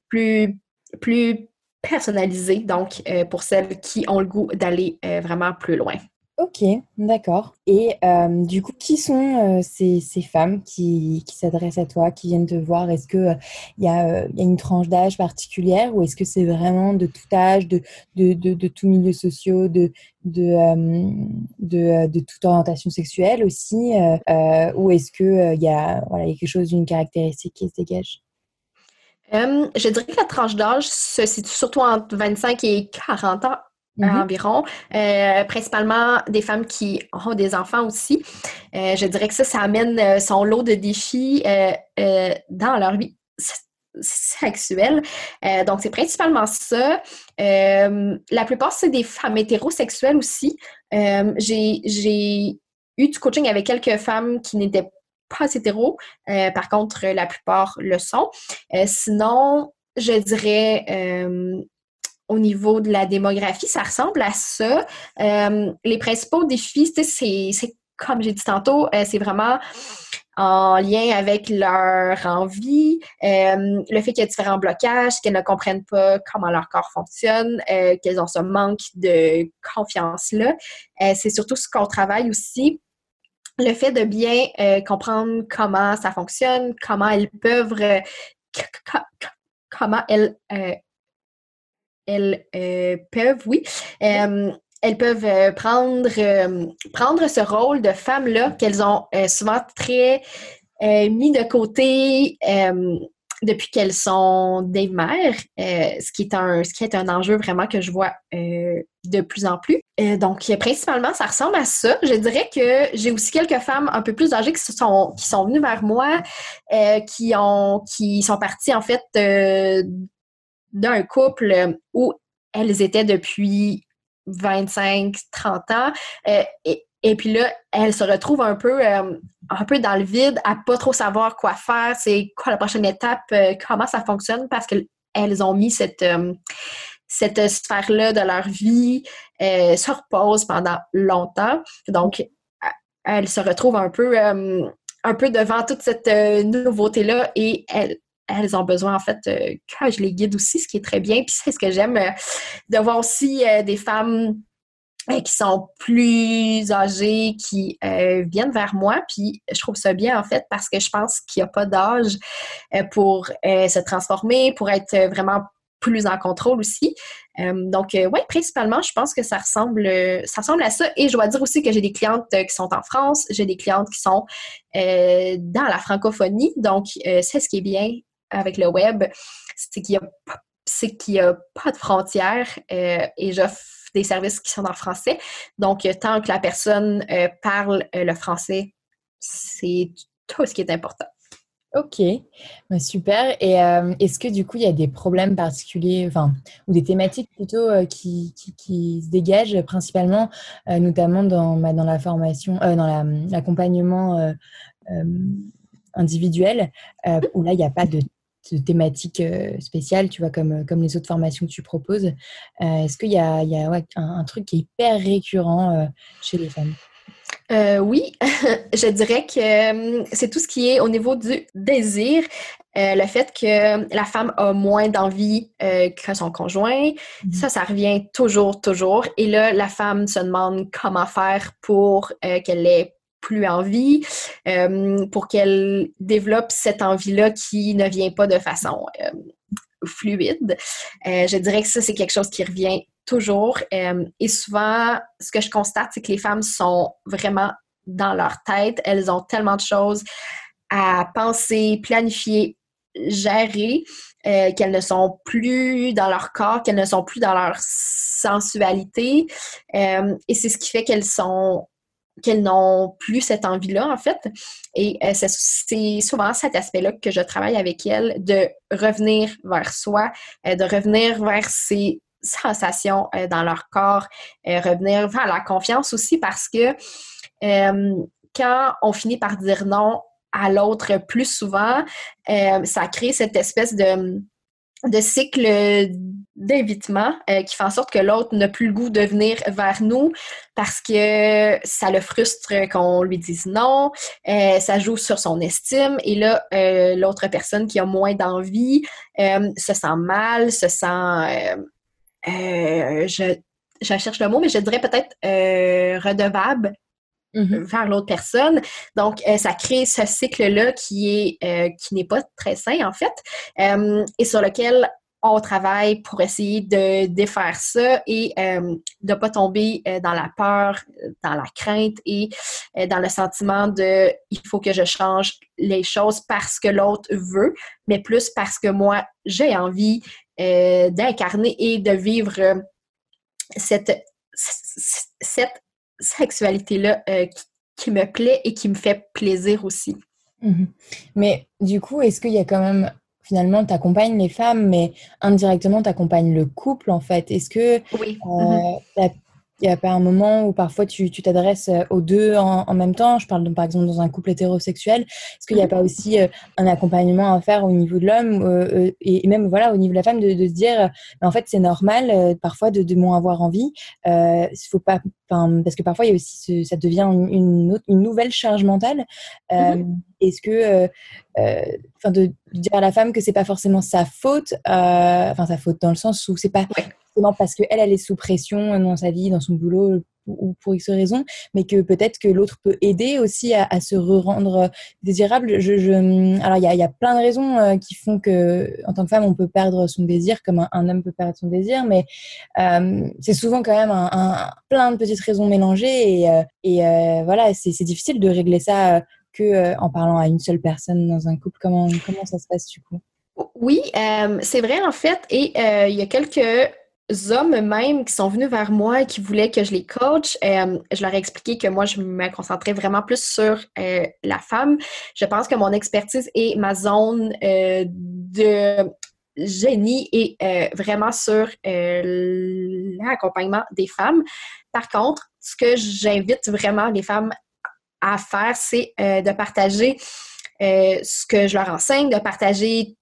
Speaker 1: plus, plus personnalisé, donc pour celles qui ont le goût d'aller vraiment plus loin.
Speaker 2: Ok, d'accord. Et euh, du coup, qui sont euh, ces, femmes qui, s'adressent à toi, qui viennent te voir? Est-ce qu'il euh, y, a une tranche d'âge particulière ou est-ce que c'est vraiment de tout âge, de, de, de, tout milieu social, de, de, toute orientation sexuelle aussi Ou est-ce qu'il y, a, voilà, y a quelque chose d'une caractéristique qui se dégage?
Speaker 1: Je dirais que la tranche d'âge se situe surtout entre 25 et 40 ans Mm-hmm. environ, euh, principalement des femmes qui ont des enfants aussi. Euh, je dirais que ça, ça amène euh, son lot de défis dans leur vie sexuelle. donc, c'est principalement ça. la plupart, c'est des femmes hétérosexuelles aussi. J'ai eu du coaching avec quelques femmes qui n'étaient pas hétéros. par contre, la plupart le sont. sinon, je dirais au niveau de la démographie, ça ressemble à ça. Euh, les principaux défis, c'est comme j'ai dit tantôt, euh, c'est vraiment en lien avec leur envie, euh, le fait qu'il y a différents blocages, qu'elles ne comprennent pas comment leur corps fonctionne, qu'elles ont ce manque de confiance-là. c'est surtout ce qu'on travaille aussi. Le fait de bien comprendre comment ça fonctionne, comment elles peuvent, comment elles elles euh, peuvent, oui, euh, elles peuvent euh, prendre, prendre ce rôle de femme-là qu'elles ont souvent très mis de côté depuis qu'elles sont des mères, ce, qui est un, ce qui est un enjeu vraiment que je vois de plus en plus. donc, principalement, ça ressemble à ça. Je dirais que j'ai aussi quelques femmes un peu plus âgées qui sont, qui sont venues vers moi, qui, ont, qui sont parties en fait d'un couple où elles étaient depuis 25, 30 ans. Euh, et, puis là, elles se retrouvent un peu, euh, un peu dans le vide, à pas trop savoir quoi faire, c'est quoi la prochaine étape, euh, comment ça fonctionne, parce qu'elles ont mis cette, cette sphère-là de leur vie sur pause pendant longtemps. Donc, elles se retrouvent un peu, un peu devant toute cette nouveauté-là et elles, elles ont besoin, en fait, euh, que je les guide aussi, ce qui est très bien. Puis c'est ce que j'aime, euh, de voir aussi euh, des femmes qui sont plus âgées, qui viennent vers moi. Puis je trouve ça bien, en fait, parce que je pense qu'il n'y a pas d'âge pour se transformer, pour être vraiment plus en contrôle aussi. donc, oui, principalement, je pense que ça ressemble, ça ressemble à ça. Et je dois dire aussi que j'ai des clientes qui sont en France, j'ai des clientes qui sont dans la francophonie. Donc, c'est ce qui est bien avec le web, c'est qu'il n'y a, pas de frontières euh, et j'offre des services qui sont en français. Donc, tant que la personne euh, parle euh, le français, c'est tout ce qui est important.
Speaker 2: Ok, bah, super. Et est-ce que du coup, il y a des problèmes particuliers, enfin, ou des thématiques plutôt qui, qui, se dégagent principalement, notamment dans, bah, dans la formation, dans l'accompagnement individuel, où là, il n'y a pas de de thématiques euh, spéciales, tu vois, comme, euh, comme les autres formations que tu proposes. Euh, est-ce qu'il y a, il y a un, truc qui est hyper récurrent chez les femmes?
Speaker 1: Oui, je dirais que c'est tout ce qui est au niveau du désir, le fait que la femme a moins d'envie que son conjoint, mmh ça, ça revient toujours, toujours. Et là, la femme se demande comment faire pour qu'elle ait plus envie, euh, pour qu'elle développe cette envie-là qui ne vient pas de façon euh, fluide. Euh, je dirais que ça, c'est quelque chose qui revient toujours. et souvent, ce que je constate, c'est que les femmes sont vraiment dans leur tête. Elles ont tellement de choses à penser, planifier, gérer, qu'elles ne sont plus dans leur corps, qu'elles ne sont plus dans leur sensualité. et c'est ce qui fait qu'elles sont qu'elles n'ont plus cette envie-là, en fait. Et euh, c'est souvent cet aspect-là que je travaille avec elles, de revenir vers soi, euh, de revenir vers ses sensations euh, dans leur corps, revenir vers la confiance aussi, parce que quand on finit par dire non à l'autre plus souvent, ça crée cette espèce de de cycle d'évitement euh, qui fait en sorte que l'autre n'a plus le goût de venir vers nous parce que ça le frustre qu'on lui dise non, euh, ça joue sur son estime et là, euh, l'autre personne qui a moins d'envie se sent mal, se sent... je, je cherche le mot, mais je dirais peut-être redevable Mm-hmm. vers l'autre personne. Donc, euh, ça crée ce cycle-là qui est euh, qui n'est pas très sain, en fait, euh, et sur lequel on travaille pour essayer de défaire ça et de ne pas tomber dans la peur, dans la crainte et dans le sentiment de il faut que je change les choses parce que l'autre veut, mais plus parce que moi, j'ai envie d'incarner et de vivre cette, cette sexualité-là euh, qui, me plaît et qui me fait plaisir aussi.
Speaker 2: Mhm. Mais du coup, est-ce qu'il y a quand même, finalement, tu accompagnes les femmes, mais indirectement, tu accompagnes le couple, en fait? Est-ce que
Speaker 1: oui. Euh,
Speaker 2: mhm. Il n'y a pas un moment où parfois tu t'adresses euh, aux deux en, même temps? Je parle par exemple dans un couple hétérosexuel. Est-ce qu'il n'y a pas aussi euh, un accompagnement à faire au niveau de l'homme euh, et même voilà au niveau de la femme de, se dire en fait c'est normal parfois de, de moins avoir envie. Il faut pas parce que parfois il y a aussi ça devient une, une nouvelle charge mentale. Mm-hmm. Est-ce que enfin de, dire à la femme que c'est pas forcément sa faute, enfin sa faute dans le sens où c'est pas parce qu'elle, elle est sous pression dans sa vie, dans son boulot ou pour X raison, mais que peut-être que l'autre peut aider aussi à, se rendre désirable. Je, Alors, il y a, plein de raisons euh, qui font que, en tant que femme, on peut perdre son désir, comme un, homme peut perdre son désir, mais euh, c'est souvent quand même un, plein de petites raisons mélangées et, euh, et voilà, c'est difficile de régler ça que en parlant à une seule personne dans un couple. Comment, comment ça se passe du coup?
Speaker 1: Oui, c'est vrai en fait, et il y a quelques hommes même qui sont venus vers moi et qui voulaient que je les coach, euh, je leur ai expliqué que moi, je me concentrais vraiment plus sur euh, la femme. Je pense que mon expertise et ma zone euh, de génie est vraiment sur l'accompagnement des femmes. Par contre, ce que j'invite vraiment les femmes à faire, c'est de partager ce que je leur enseigne, de partager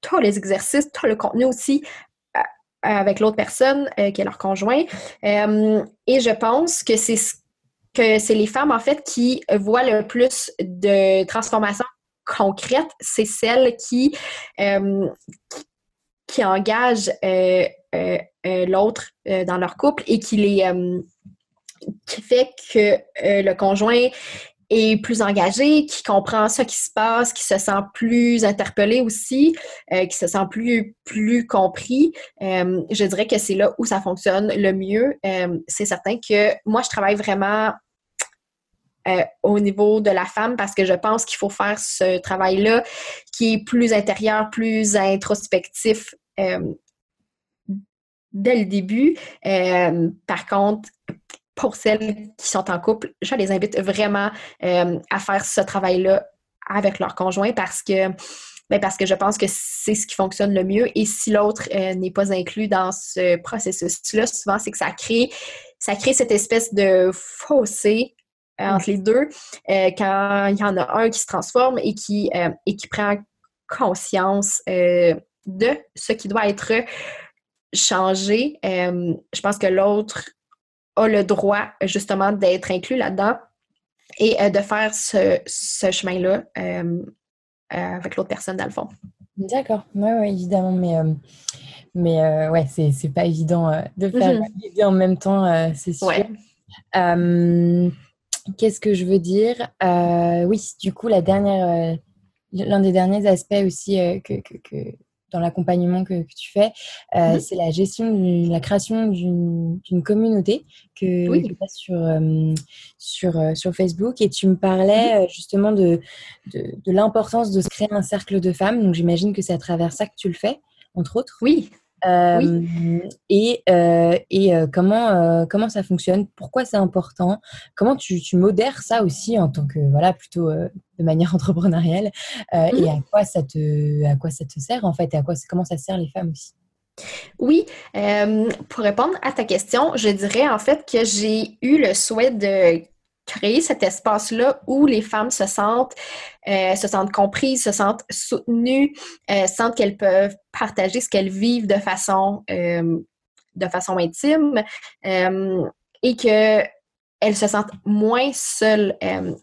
Speaker 1: tous les exercices, tout le contenu aussi avec l'autre personne euh, qui est leur conjoint. Euh, et je pense que c'est que c'est les femmes en fait qui voient le plus de transformations concrètes, c'est celles qui, euh, qui engagent l'autre dans leur couple et qui les qui fait que le conjoint est plus engagé, qui comprend ce qui se passe, qui se sent plus interpellé aussi, euh, qui se sent plus, plus compris. Euh, je dirais que c'est là où ça fonctionne le mieux. Euh, c'est certain que moi, je travaille vraiment au niveau de la femme parce que je pense qu'il faut faire ce travail-là qui est plus intérieur, plus introspectif dès le début. par contre, pour celles qui sont en couple, je les invite vraiment euh, à faire ce travail-là avec leur conjoint parce que ben parce que je pense que c'est ce qui fonctionne le mieux. Et si l'autre euh, n'est pas inclus dans ce processus-là, souvent, c'est que ça crée, ça crée cette espèce de fossé euh, entre les deux quand il y en a un qui se transforme et qui, et qui prend conscience de ce qui doit être changé. je pense que l'autre a le droit justement d'être inclus là-dedans et euh, de faire ce, chemin-là euh, euh, avec l'autre personne dans le fond.
Speaker 2: D'accord, oui, ouais, évidemment, mais, mais ouais, c'est pas évident de faire mm en même temps, c'est sûr. Qu'est-ce que je veux dire? Oui, du coup, la dernière, l'un des derniers aspects aussi que, que dans l'accompagnement que, tu fais, euh, c'est la gestion, la création d'une communauté que, tu sur, euh, sur, euh, sur Facebook. Et tu me parlais justement de, de, l'importance de se créer un cercle de femmes. Donc j'imagine que c'est à travers ça que tu le fais, entre autres.
Speaker 1: Oui.
Speaker 2: Oui. Et, et comment, comment ça fonctionne? Pourquoi c'est important? Comment tu, tu, modères ça aussi en tant que, voilà, plutôt de manière entrepreneuriale? Et mmh. à quoi, ça te, à quoi ça te sert en fait Et à quoi, comment ça sert les femmes aussi?
Speaker 1: Oui, pour répondre à ta question, je dirais en fait que j'ai eu le souhait de créer cet espace-là où les femmes se sentent, euh, se sentent comprises, se sentent soutenues, euh, sentent qu'elles peuvent partager ce qu'elles vivent de façon, euh, de façon intime et qu'elles se sentent moins seules.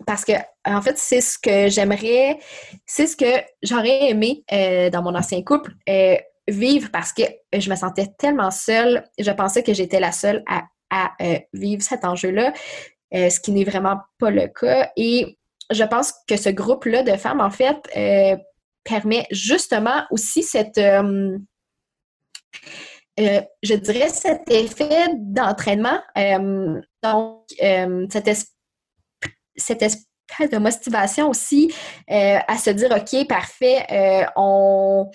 Speaker 1: parce que, en fait, c'est ce que j'aimerais, c'est ce que j'aurais aimé dans mon ancien couple vivre parce que je me sentais tellement seule. Je pensais que j'étais la seule à vivre cet enjeu-là. Euh, ce qui n'est vraiment pas le cas. Et je pense que ce groupe-là de femmes, en fait, euh, permet justement aussi cette, euh, je dirais, cet effet d'entraînement. donc, cette, cette espèce de motivation aussi à se dire, OK, parfait, on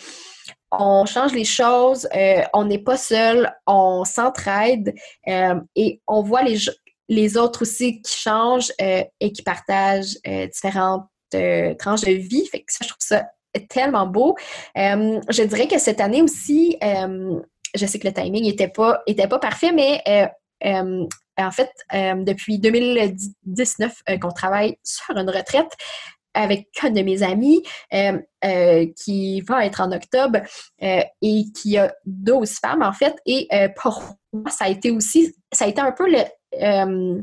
Speaker 1: on change les choses, on n'est pas seul, on s'entraide et on voit les, les autres aussi qui changent euh, et qui partagent euh, différentes euh, tranches de vie. Fait que ça, je trouve ça tellement beau. je dirais que cette année aussi, je sais que le timing n'était pas, était pas parfait, mais en fait, depuis 2019 qu'on travaille sur une retraite, avec un de mes amis qui va être en octobre et qui a 12 femmes en fait. Et pour moi, ça a été aussi, ça a été un peu le, euh,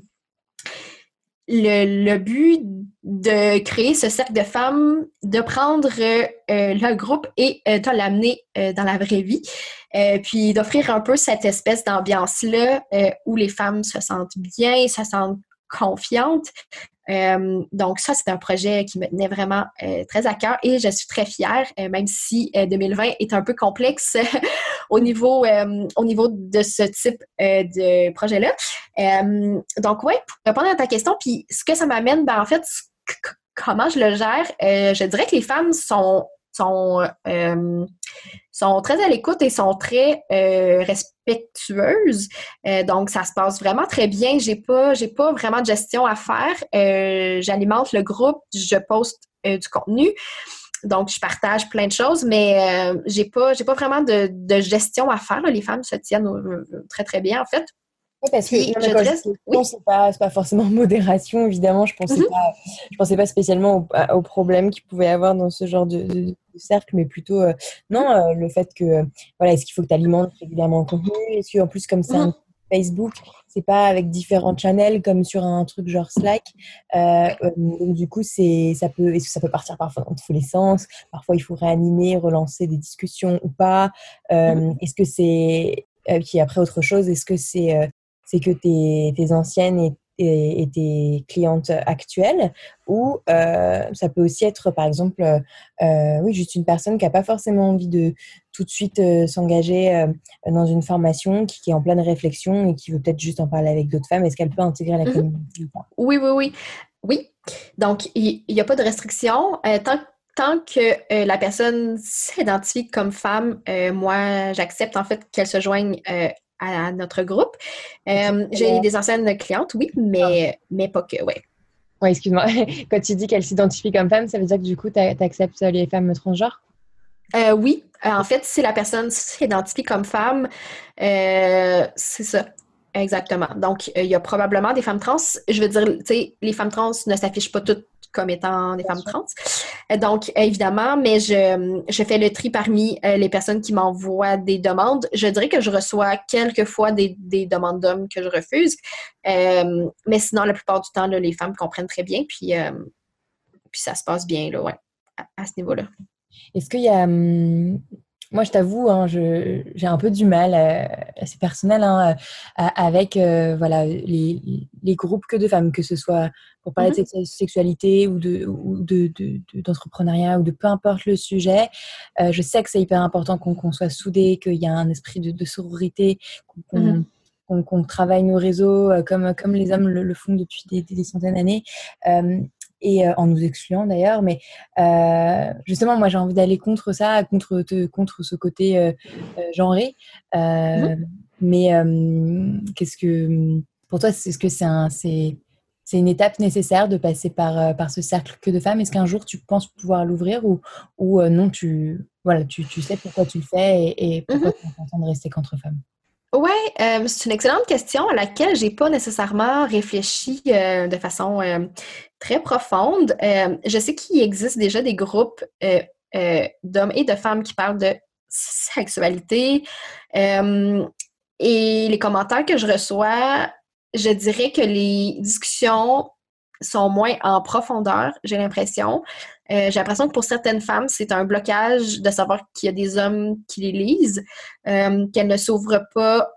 Speaker 1: le, but de créer ce cercle de femmes, de prendre euh, le groupe et euh, de l'amener dans la vraie vie, puis d'offrir un peu cette espèce d'ambiance-là où les femmes se sentent bien, se sentent confiantes, donc ça, c'est un projet qui me tenait vraiment très à cœur et je suis très fière, même si 2020 est un peu complexe au, niveau, au niveau de ce type de projet-là. donc oui, pour répondre à ta question, puis ce que ça m'amène, ben, en fait, comment je le gère, je dirais que les femmes sont sont, euh, sont très à l'écoute et sont très euh, respectueuses. Euh, donc, ça se passe vraiment très bien. J'ai pas, pas vraiment de gestion à faire. J'alimente le groupe, je poste du contenu. Donc, je partage plein de choses, mais j'ai pas, j'ai pas vraiment de, de, gestion à faire. Les femmes se tiennent très, très bien, en fait.
Speaker 2: Oui, parce que je c'est pas, pas, forcément modération, évidemment. Je pensais, mm-hmm. pas, je pensais pas spécialement aux, problèmes qu'il pouvait y avoir dans ce genre de, cercle, mais plutôt, euh, non, euh, le fait que, euh, voilà, est-ce qu'il faut que tu alimentes régulièrement le contenu? Est-ce qu'en plus, comme mm-hmm. Facebook, c'est pas avec différents channels comme sur un truc genre Slack. donc du coup, c'est ça peut ça peut partir parfois dans tous les sens. Parfois, il faut réanimer, relancer des discussions ou pas. Mm-hmm. Est-ce que c'est puis après autre chose, est-ce que c'est c'est que tes, tes anciennes et, et, tes clientes actuelles, ou euh, ça peut aussi être, par exemple, euh, oui, juste une personne qui n'a pas forcément envie de tout de suite euh, s'engager dans une formation, qui, est en pleine réflexion et qui veut peut-être juste en parler avec d'autres femmes. Est-ce qu'elle peut intégrer la mhm. communauté
Speaker 1: Oui, oui, oui. Oui. Donc, il n'y a pas de restriction. tant tant que la personne s'identifie comme femme, moi, j'accepte en fait qu'elle se joigne à, notre groupe. Euh, j'ai des anciennes clientes, oui, mais, ah. mais pas que, oui.
Speaker 2: Oui, excuse-moi. Quand tu dis qu'elle s'identifie comme femme, ça veut dire que du coup, tu acceptes les femmes transgenres?
Speaker 1: Euh, oui, en fait, si la personne s'identifie comme femme, euh, c'est ça. Exactement. Donc, il y a probablement des femmes trans. Je veux dire, tu sais, les femmes trans ne s'affichent pas toutes comme étant des femmes trans. Euh, donc, évidemment, mais je, je fais le tri parmi euh, les personnes qui m'envoient des demandes. Je dirais que je reçois quelques fois des, des demandes d'hommes que je refuse. Euh, mais sinon, la plupart du temps, là, les femmes comprennent très bien. Puis, puis ça se passe bien là, ouais, à, ce niveau-là.
Speaker 2: Est-ce qu'il y a hum, moi, je t'avoue, hein, j'ai un peu du mal, euh, c'est personnel, hein, avec euh, voilà, les, les, groupes que de femmes, que ce soit pour parler de mm-hmm. sexualité ou d'entrepreneuriat de, ou, de, ou de peu importe le sujet. Euh, je sais que c'est hyper important qu'on soit soudés, qu'il y a un esprit de, sororité, mm-hmm. qu'on travaille nos réseaux comme, comme les hommes le, font depuis des, des centaines d'années. Et en nous excluant d'ailleurs. Mais justement, moi, j'ai envie d'aller contre ça, contre, contre ce côté genré. Mhm. Mais qu'est-ce que pour toi, est-ce que c'est un, c'est, une étape nécessaire de passer par, par ce cercle que de femmes? Est-ce qu'un jour tu penses pouvoir l'ouvrir ou, ou non, tu, voilà, tu, tu, sais pourquoi tu le fais et, et pourquoi mhm. tu es content de rester qu'entre femmes?
Speaker 1: Oui, euh, c'est une excellente question à laquelle j'ai pas nécessairement réfléchi euh, de façon euh, très profonde. je sais qu'il existe déjà des groupes d'hommes et de femmes qui parlent de sexualité. et les commentaires que je reçois, je dirais que les discussions sont moins en profondeur, j'ai l'impression. Euh, j'ai l'impression que pour certaines femmes, c'est un blocage de savoir qu'il y a des hommes qui les lisent, euh, qu'elles ne s'ouvrent pas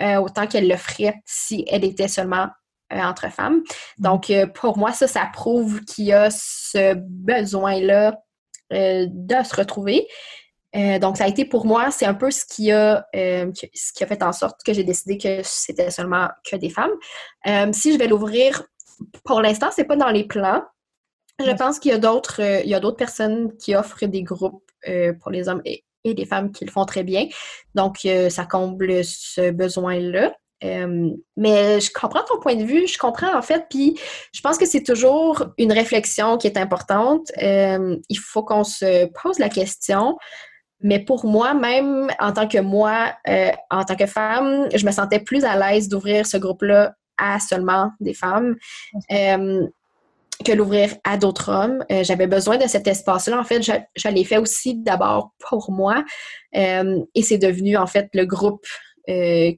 Speaker 1: euh, autant qu'elles le feraient si elles étaient seulement entre femmes. Mm. Donc, pour moi, ça, ça prouve qu'il y a ce besoin-là de se retrouver. donc, ça a été pour moi, c'est un peu ce qui a, ce qui a fait en sorte que j'ai décidé que c'était seulement que des femmes. si je vais l'ouvrir, pour l'instant, c'est pas dans les plans. Je pense qu'il y a d'autres euh, il y a d'autres personnes qui offrent des groupes euh, pour les hommes et, et, des femmes qui le font très bien. Donc, euh, ça comble ce besoin-là. mais je comprends ton point de vue, je comprends en fait, puis je pense que c'est toujours une réflexion qui est importante. il faut qu'on se pose la question. Mais pour moi, même en tant que moi, en tant que femme, je me sentais plus à l'aise d'ouvrir ce groupe-là à seulement des femmes que l'ouvrir à d'autres hommes. Euh, j'avais besoin de cet espace-là. En fait, je, l'ai fait aussi d'abord pour moi. Euh, et c'est devenu, en fait, le groupe euh,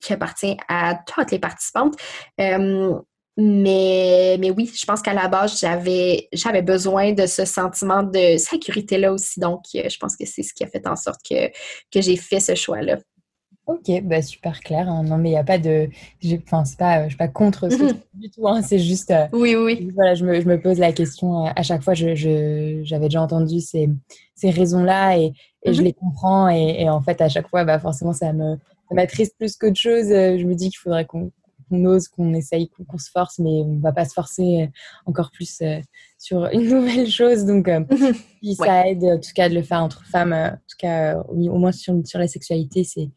Speaker 1: qui appartient à toutes les participantes. mais, mais oui, je pense qu'à la base, j'avais, j'avais besoin de ce sentiment de sécurité-là aussi. Donc, je pense que c'est ce qui a fait en sorte que, que j'ai fait ce choix-là.
Speaker 2: Ok, bah super clair. Hein. Non, mais il n'y a pas de. Enfin, c'est pas, je suis pas contre ce tu du tout. Hein. C'est juste. Euh,
Speaker 1: oui, oui.
Speaker 2: Voilà, je me, je me, pose la question euh, à chaque fois. J'avais je, déjà entendu ces, ces raisons-là et, et je mhm. les comprends. Et, et, en fait, à chaque fois, bah, forcément, ça me ça m'attriste plus qu'autre chose. Euh, je me dis qu'il faudrait qu'on ose, qu'on essaye, qu'on se force, mais on va pas se forcer encore plus sur une nouvelle chose. Donc, mhm. ça aide en tout cas de le faire entre femmes, en tout cas au, au moins sur, sur la sexualité, c'est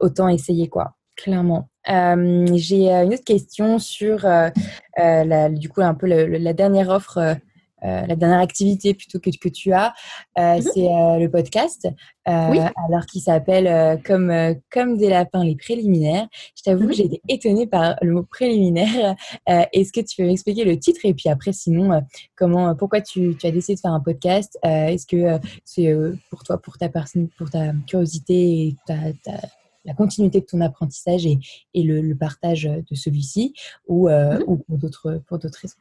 Speaker 2: autant essayer quoi, clairement. Euh, j'ai euh, une autre question sur, euh, la, du coup, un peu la dernière offre. la dernière activité plutôt que, que tu as, mhm. c'est le podcast, alors qui s'appelle comme, comme des lapins, les préliminaires. Je t'avoue que mhm. j'ai été étonnée par le mot préliminaire. Est-ce que tu peux m'expliquer le titre et puis après, sinon, comment, pourquoi tu, tu, as décidé de faire un podcast Est-ce que c'est pour toi, pour ta personne, pour ta curiosité et ta, ta la continuité de ton apprentissage et, et le, partage de celui-ci ou, euh, mhm. ou pour d'autres pour d'autres raisons?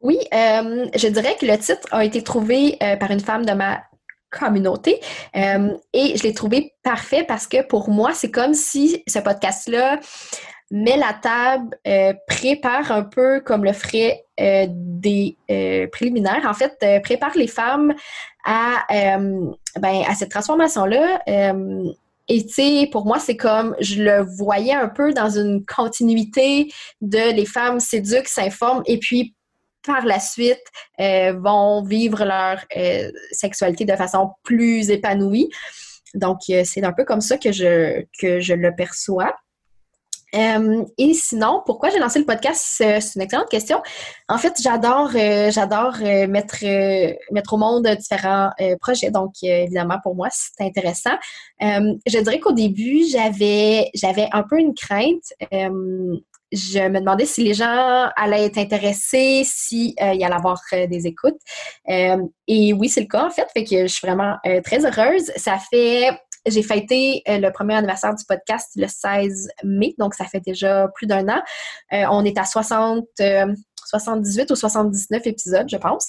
Speaker 1: Oui, euh, je dirais que le titre a été trouvé euh, par une femme de ma communauté et je l'ai trouvé parfait parce que pour moi, c'est comme si ce podcast-là met la table, prépare un peu comme le ferait des préliminaires. En fait, prépare les femmes à, ben, à cette transformation-là et tu sais, pour moi, c'est comme je le voyais un peu dans une continuité de les femmes s'éduquent, s'informent et puis par la suite euh, vont vivre leur euh, sexualité de façon plus épanouie. Donc, euh, c'est un peu comme ça que je, que je le perçois. Euh, et sinon, pourquoi j'ai lancé le podcast? C'est une excellente question. En fait, j'adore euh, j'adore euh, mettre, mettre au monde différents projets. Donc, évidemment, pour moi, c'est intéressant. je dirais qu'au début, j'avais j'avais un peu une crainte. je me demandais si les gens allaient être intéressés, s'il y allait avoir des écoutes. et oui, c'est le cas, en fait. Fait que je suis vraiment très heureuse. Ça fait j'ai fêté euh, le premier anniversaire du podcast le 16 mai, donc ça fait déjà plus d'un an. Euh, on est à 60, 78 euh, ou 79 épisodes, je pense.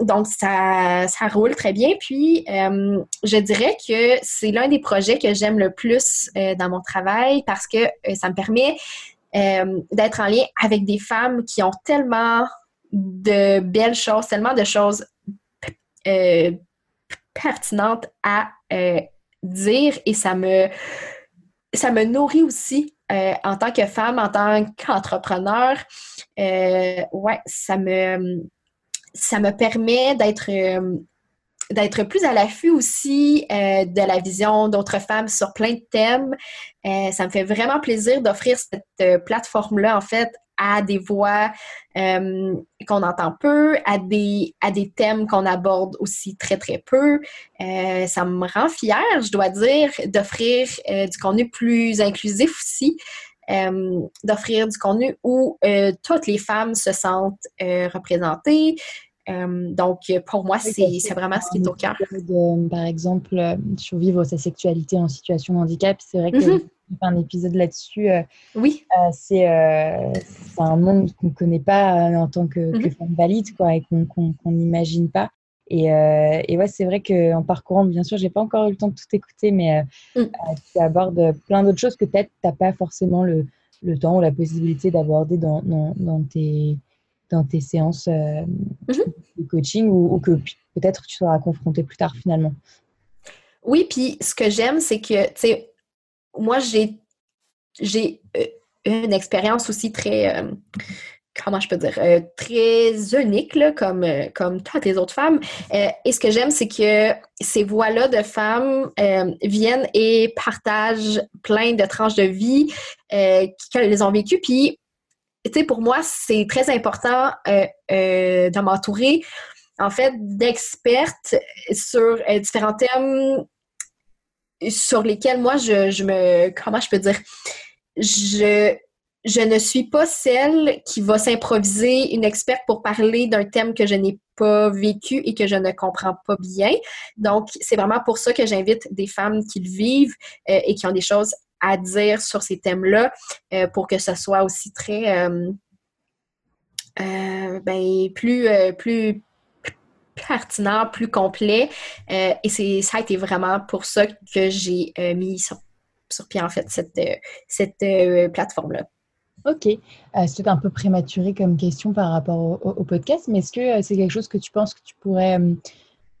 Speaker 1: donc, ça, ça roule très bien. Puis, je dirais que c'est l'un des projets que j'aime le plus dans mon travail parce que ça me permet d'être en lien avec des femmes qui ont tellement de belles choses, tellement de choses pertinentes à dire et ça me, ça me nourrit aussi en tant que femme, en tant qu'entrepreneur, ouais, ça me ça me permet d'être d'être plus à l'affût aussi de la vision d'autres femmes sur plein de thèmes. ça me fait vraiment plaisir d'offrir cette plateforme-là, en fait, à des voix euh, qu'on entend peu, à des, à des thèmes qu'on aborde aussi très, très peu. Euh, ça me rend fière, je dois dire, d'offrir euh, du contenu plus inclusif aussi, d'offrir du contenu où toutes les femmes se sentent représentées. donc, pour moi, c'est vraiment ce qui est au cœur.
Speaker 2: par exemple, survivre sa sexualité en situation de handicap, c'est vrai que mm-hmm un épisode là-dessus. Euh,
Speaker 1: oui.
Speaker 2: Euh, euh, c'est un monde qu'on ne connaît pas en tant que, mhm. femme valide quoi, et qu'on n'imagine pas. Et, et, ouais, c'est vrai qu'en parcourant, bien sûr, j'ai pas encore eu le temps de tout écouter, mais mm. tu abordes plein d'autres choses que peut-être tu n'as pas forcément le, le, temps ou la possibilité d'aborder dans, dans, dans, tes, dans tes séances mhm. de coaching ou, ou que peut-être tu seras confronté plus tard finalement.
Speaker 1: Oui, puis ce que j'aime, c'est que, tu sais, moi, j'ai, j'ai euh, une expérience aussi très, euh, comment je peux dire, euh, très unique, là, comme, comme toutes les autres femmes. et ce que j'aime, c'est que ces voix-là de femmes viennent et partagent plein de tranches de vie qu'elles ont vécues. Puis, tu sais, pour moi, c'est très important de m'entourer, en fait, d'expertes sur différents thèmes sur lesquels moi je, me comment je peux dire je ne suis pas celle qui va s'improviser une experte pour parler d'un thème que je n'ai pas vécu et que je ne comprends pas bien. Donc, c'est vraiment pour ça que j'invite des femmes qui le vivent euh, et qui ont des choses à dire sur ces thèmes-là euh, pour que ce soit aussi très euh, ben, plus, pertinent, plus complet. Euh, et c'est ça a été vraiment pour ça que j'ai euh, mis sur, pied, en fait, cette, euh, cette plateforme-là.
Speaker 2: Ok. c'est un peu prématuré comme question par rapport au podcast, mais est-ce que c'est quelque chose que tu penses que tu pourrais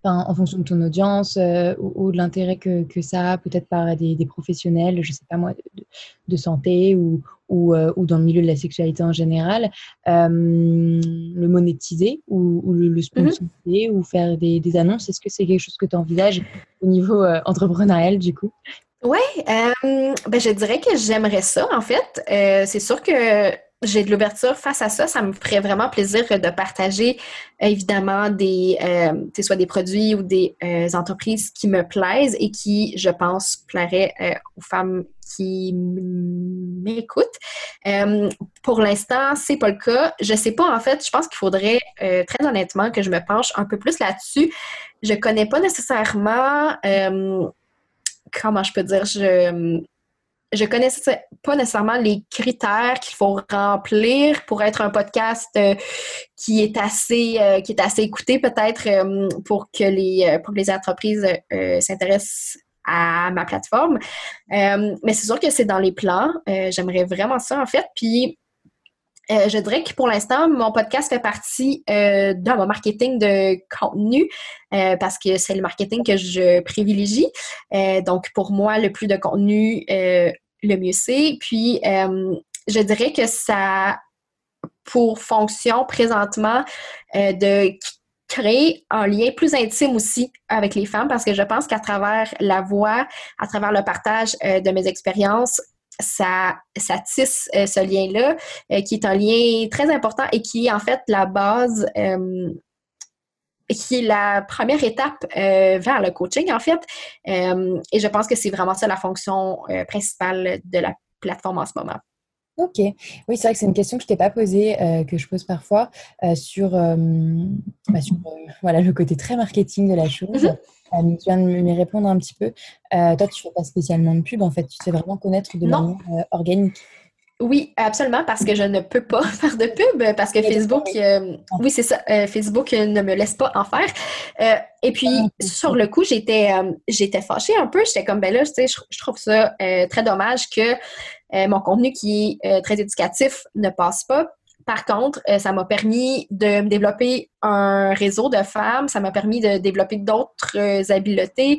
Speaker 2: en fonction de ton audience euh, ou, de l'intérêt que, que, ça a, peut-être par des, professionnels, je ne sais pas moi, de, santé ou, ou, euh, ou, dans le milieu de la sexualité en général, euh, le monétiser ou, le, le, sponsoriser ou faire des, des annonces. Est-ce que c'est quelque chose que tu envisages au niveau entrepreneurial du coup?
Speaker 1: Oui, ben je dirais que j'aimerais ça, en fait. c'est sûr que j'ai de l'ouverture face à ça. Ça me ferait vraiment plaisir de partager évidemment des, euh, soit des produits ou des euh, entreprises qui me plaisent et qui, je pense, plairaient euh, aux femmes qui m'écoutent. Euh, pour l'instant, c'est pas le cas. Je sais pas, en fait, je pense qu'il faudrait très honnêtement que je me penche un peu plus là-dessus. Je connais pas nécessairement comment je peux dire, je je connais pas nécessairement les critères qu'il faut remplir pour être un podcast euh, qui est assez euh, qui est assez écouté peut-être euh, pour que les pour les entreprises s'intéressent à ma plateforme. mais c'est sûr que c'est dans les plans. J'aimerais vraiment ça en fait. Puis je dirais que pour l'instant, mon podcast fait partie de mon marketing de contenu parce que c'est le marketing que je privilégie. donc, pour moi, le plus de contenu, le mieux c'est. Puis, euh, je dirais que ça pour fonction présentement euh, de créer un lien plus intime aussi avec les femmes parce que je pense qu'à travers la voix, à travers le partage euh, de mes expériences, ça, tisse ce lien-là, qui est un lien très important et qui est en fait la base qui est la première étape euh, vers le coaching, en fait. Euh, et je pense que c'est vraiment ça la fonction euh, principale de la plateforme en ce moment.
Speaker 2: Ok, oui, c'est vrai que c'est une question que je t'ai pas posée, que je pose parfois sur, bah, sur voilà, le côté très marketing de la chose. Mm-hmm. tu viens de m'y répondre un petit peu. toi, tu fais pas spécialement de pub, en fait, tu sais vraiment connaître de manière organique.
Speaker 1: Oui, absolument, parce que je ne peux pas faire de pub, parce que Facebook, euh, oui, c'est ça, euh, Facebook ne me laisse pas en faire. Euh, et puis, ah, sur le coup, j'étais j'étais fâchée un peu. J'étais comme, ben là, tu sais, je, trouve ça très dommage que mon contenu qui est très éducatif ne passe pas. Par contre, ça m'a permis de me développer un réseau de femmes, ça m'a permis de développer d'autres habiletés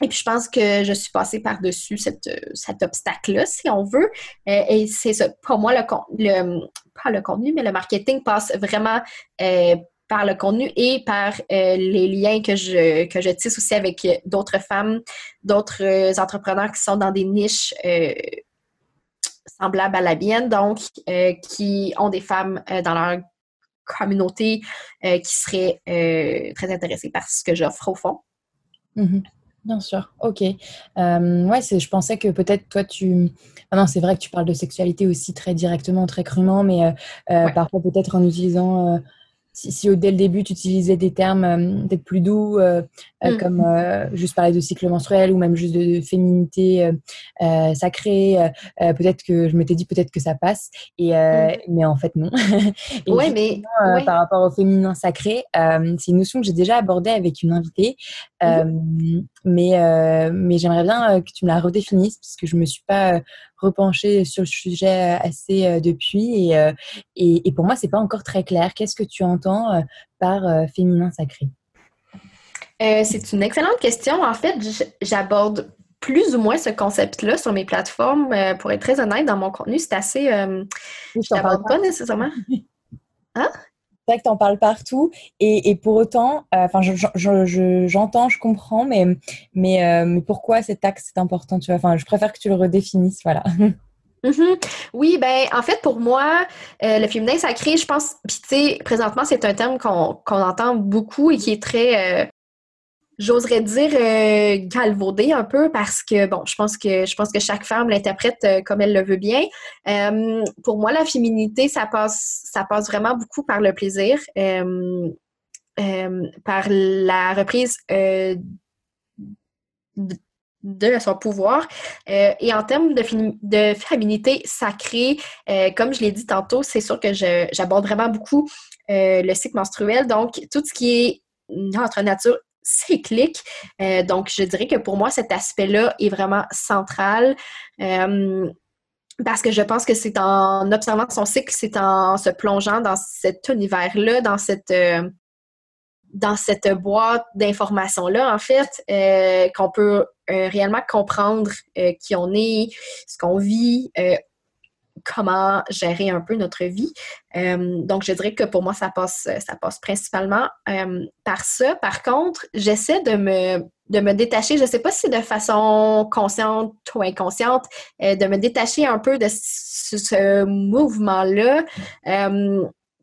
Speaker 1: et puis, je pense que je suis passée par-dessus cette, cet obstacle-là, si on veut. Euh, et c'est ça. Pour moi, le, le, pas le contenu, mais le marketing passe vraiment euh, par le contenu et par euh, les liens que je, que je tisse aussi avec d'autres femmes, d'autres entrepreneurs qui sont dans des niches semblables à la mienne, donc qui ont des femmes dans leur communauté qui seraient très intéressées par ce que j'offre au fond.
Speaker 2: Mm-hmm. Bien sûr, ok. Euh, ouais, je pensais que peut-être toi tu. Ah non, c'est vrai que tu parles de sexualité aussi très directement, très crûment, mais euh, euh, parfois peut-être en utilisant si, dès le début tu utilisais des termes euh, peut-être plus doux, euh, euh, mm. comme juste parler de cycle menstruel ou même juste de, féminité sacrée, peut-être que je m'étais dit peut-être que ça passe, et, mm. mais en fait non.
Speaker 1: Oui, mais
Speaker 2: par rapport au féminin sacré, c'est une notion que j'ai déjà abordée avec une invitée, mais, mais j'aimerais bien que tu me la redéfinisses parce que je me suis pas repencher sur le sujet euh, assez euh, depuis euh, et, et, pour moi, c'est pas encore très clair. Qu'est-ce que tu entends par féminin sacré?
Speaker 1: C'est une excellente question. En fait, j'aborde plus ou moins ce concept-là sur mes plateformes. pour être très honnête, dans mon contenu, c'est assez. je t'aborde pas nécessairement.
Speaker 2: Hein? C'est vrai que tu en parles partout et, pour autant, enfin, j'entends, je, comprends, mais, mais, mais, pourquoi cet axe est important tu vois? Enfin, je préfère que tu le redéfinisses, voilà.
Speaker 1: Mm-hmm. Oui, ben en fait pour moi, le féminin sacré, je pense, puis tu sais, présentement c'est un terme qu'on entend beaucoup et qui est très j'oserais dire euh, un peu parce que bon, je pense que je pense que chaque femme l'interprète euh, comme elle le veut bien. Euh, pour moi, la féminité, ça passe ça passe vraiment beaucoup par le plaisir, euh, par la reprise de son pouvoir. et en termes de, féminité sacrée, comme je l'ai dit tantôt, c'est sûr que j'aborde vraiment beaucoup le cycle menstruel. Donc, tout ce qui est notre nature cyclique. Euh, donc, je dirais que pour moi, cet aspect-là est vraiment central. Euh, parce que je pense que c'est en observant son cycle, c'est en se plongeant dans cet univers-là, dans cette euh, dans cette boîte d'informations-là, en fait, qu'on peut réellement comprendre qui on est, ce qu'on vit, comment gérer un peu notre vie. Euh, donc, je dirais que pour moi, ça passe, ça passe principalement euh, par ça. Par contre, j'essaie de me, détacher, je ne sais pas si de façon consciente ou inconsciente, euh, de me détacher un peu de ce, mouvement-là.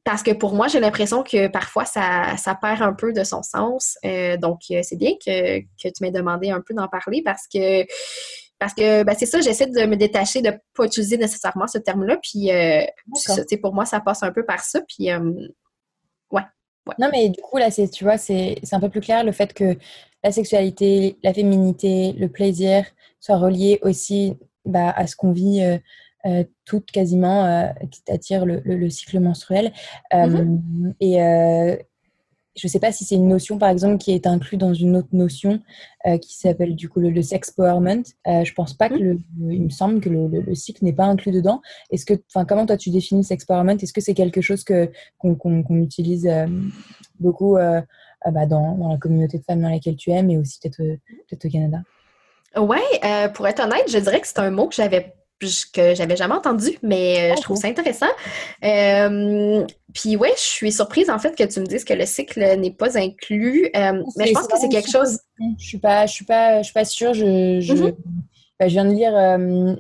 Speaker 1: parce que pour moi, j'ai l'impression que parfois, ça, ça, perd un peu de son sens. donc, c'est bien que, que tu m'aies demandé un peu d'en parler parce que parce que ben, c'est ça, j'essaie de me détacher de ne pas utiliser nécessairement ce terme-là. Puis euh, pour moi, ça passe un peu par ça. Puis euh, ouais,
Speaker 2: Non, mais du coup, là, c'est, tu vois, c'est, un peu plus clair le fait que la sexualité, la féminité, le plaisir soient reliés aussi bah, à ce qu'on vit euh, euh toutes quasiment, c'est-à-dire le, cycle menstruel. Mm-hmm. Et je ne sais pas si c'est une notion, par exemple, qui est inclue dans une autre notion euh, qui s'appelle du coup le, sex empowerment. Euh, je pense pas que le, il me semble que le, cycle n'est pas inclus dedans. Est-ce que, enfin, comment toi tu définis le sex empowerment Est-ce que c'est quelque chose que qu'on utilise euh, beaucoup euh, bah, dans, la communauté de femmes dans laquelle tu es, mais aussi peut-être peut au Canada?
Speaker 1: Ouais, pour être honnête, je dirais que c'est un mot que j'avais que j'avais jamais entendu, mais euh, je trouve ça intéressant. Euh, puis ouais, je suis surprise en fait que tu me dises que le cycle n'est pas inclus, euh, mais je pense que c'est quelque chose.
Speaker 2: Je suis pas, je suis pas, je suis pas sûre. Je, je, mm-hmm. bah, je viens de lire,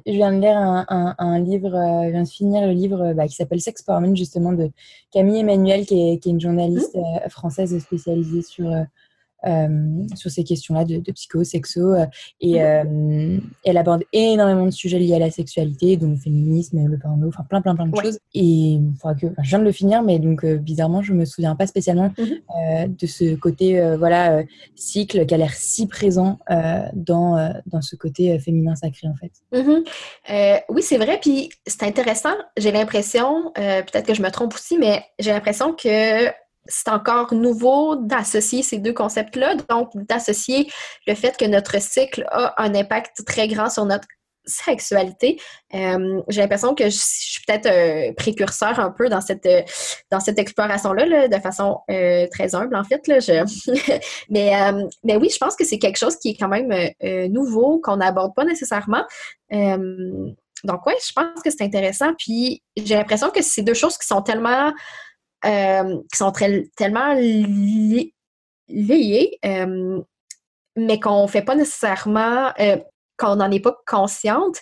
Speaker 2: je viens de lire un, un, livre, je viens de finir le livre bah, qui s'appelle Sex Powerman justement de Camille Emmanuel, qui est, qui est une journaliste mm-hmm. française spécialisée sur sur ces questions-là de, psycho, sexo. Euh, et euh, elle aborde énormément de sujets liés à la sexualité, donc le féminisme, le porno, enfin plein, plein, plein de choses. Et je viens de le finir, mais donc bizarrement, je me souviens pas spécialement mhm. de ce côté, voilà, cycle qui a l'air si présent dans, dans ce côté féminin sacré, en fait.
Speaker 1: Mhm. oui, c'est vrai. Puis c'est intéressant. J'ai l'impression, peut-être que je me trompe aussi, mais j'ai l'impression que c'est encore nouveau d'associer ces deux concepts-là, donc d'associer le fait que notre cycle a un impact très grand sur notre sexualité. Euh, j'ai l'impression que je, suis peut-être précurseur un peu dans cette, dans cette exploration-là, de façon très humble, en fait. Là, mais, mais oui, je pense que c'est quelque chose qui est quand même nouveau, qu'on n'aborde pas nécessairement. donc, oui, je pense que c'est intéressant. Puis, j'ai l'impression que c'est deux choses qui sont tellement euh, qui sont très, tellement liées, euh, mais qu'on ne fait pas nécessairement, euh, qu'on n'en est pas consciente.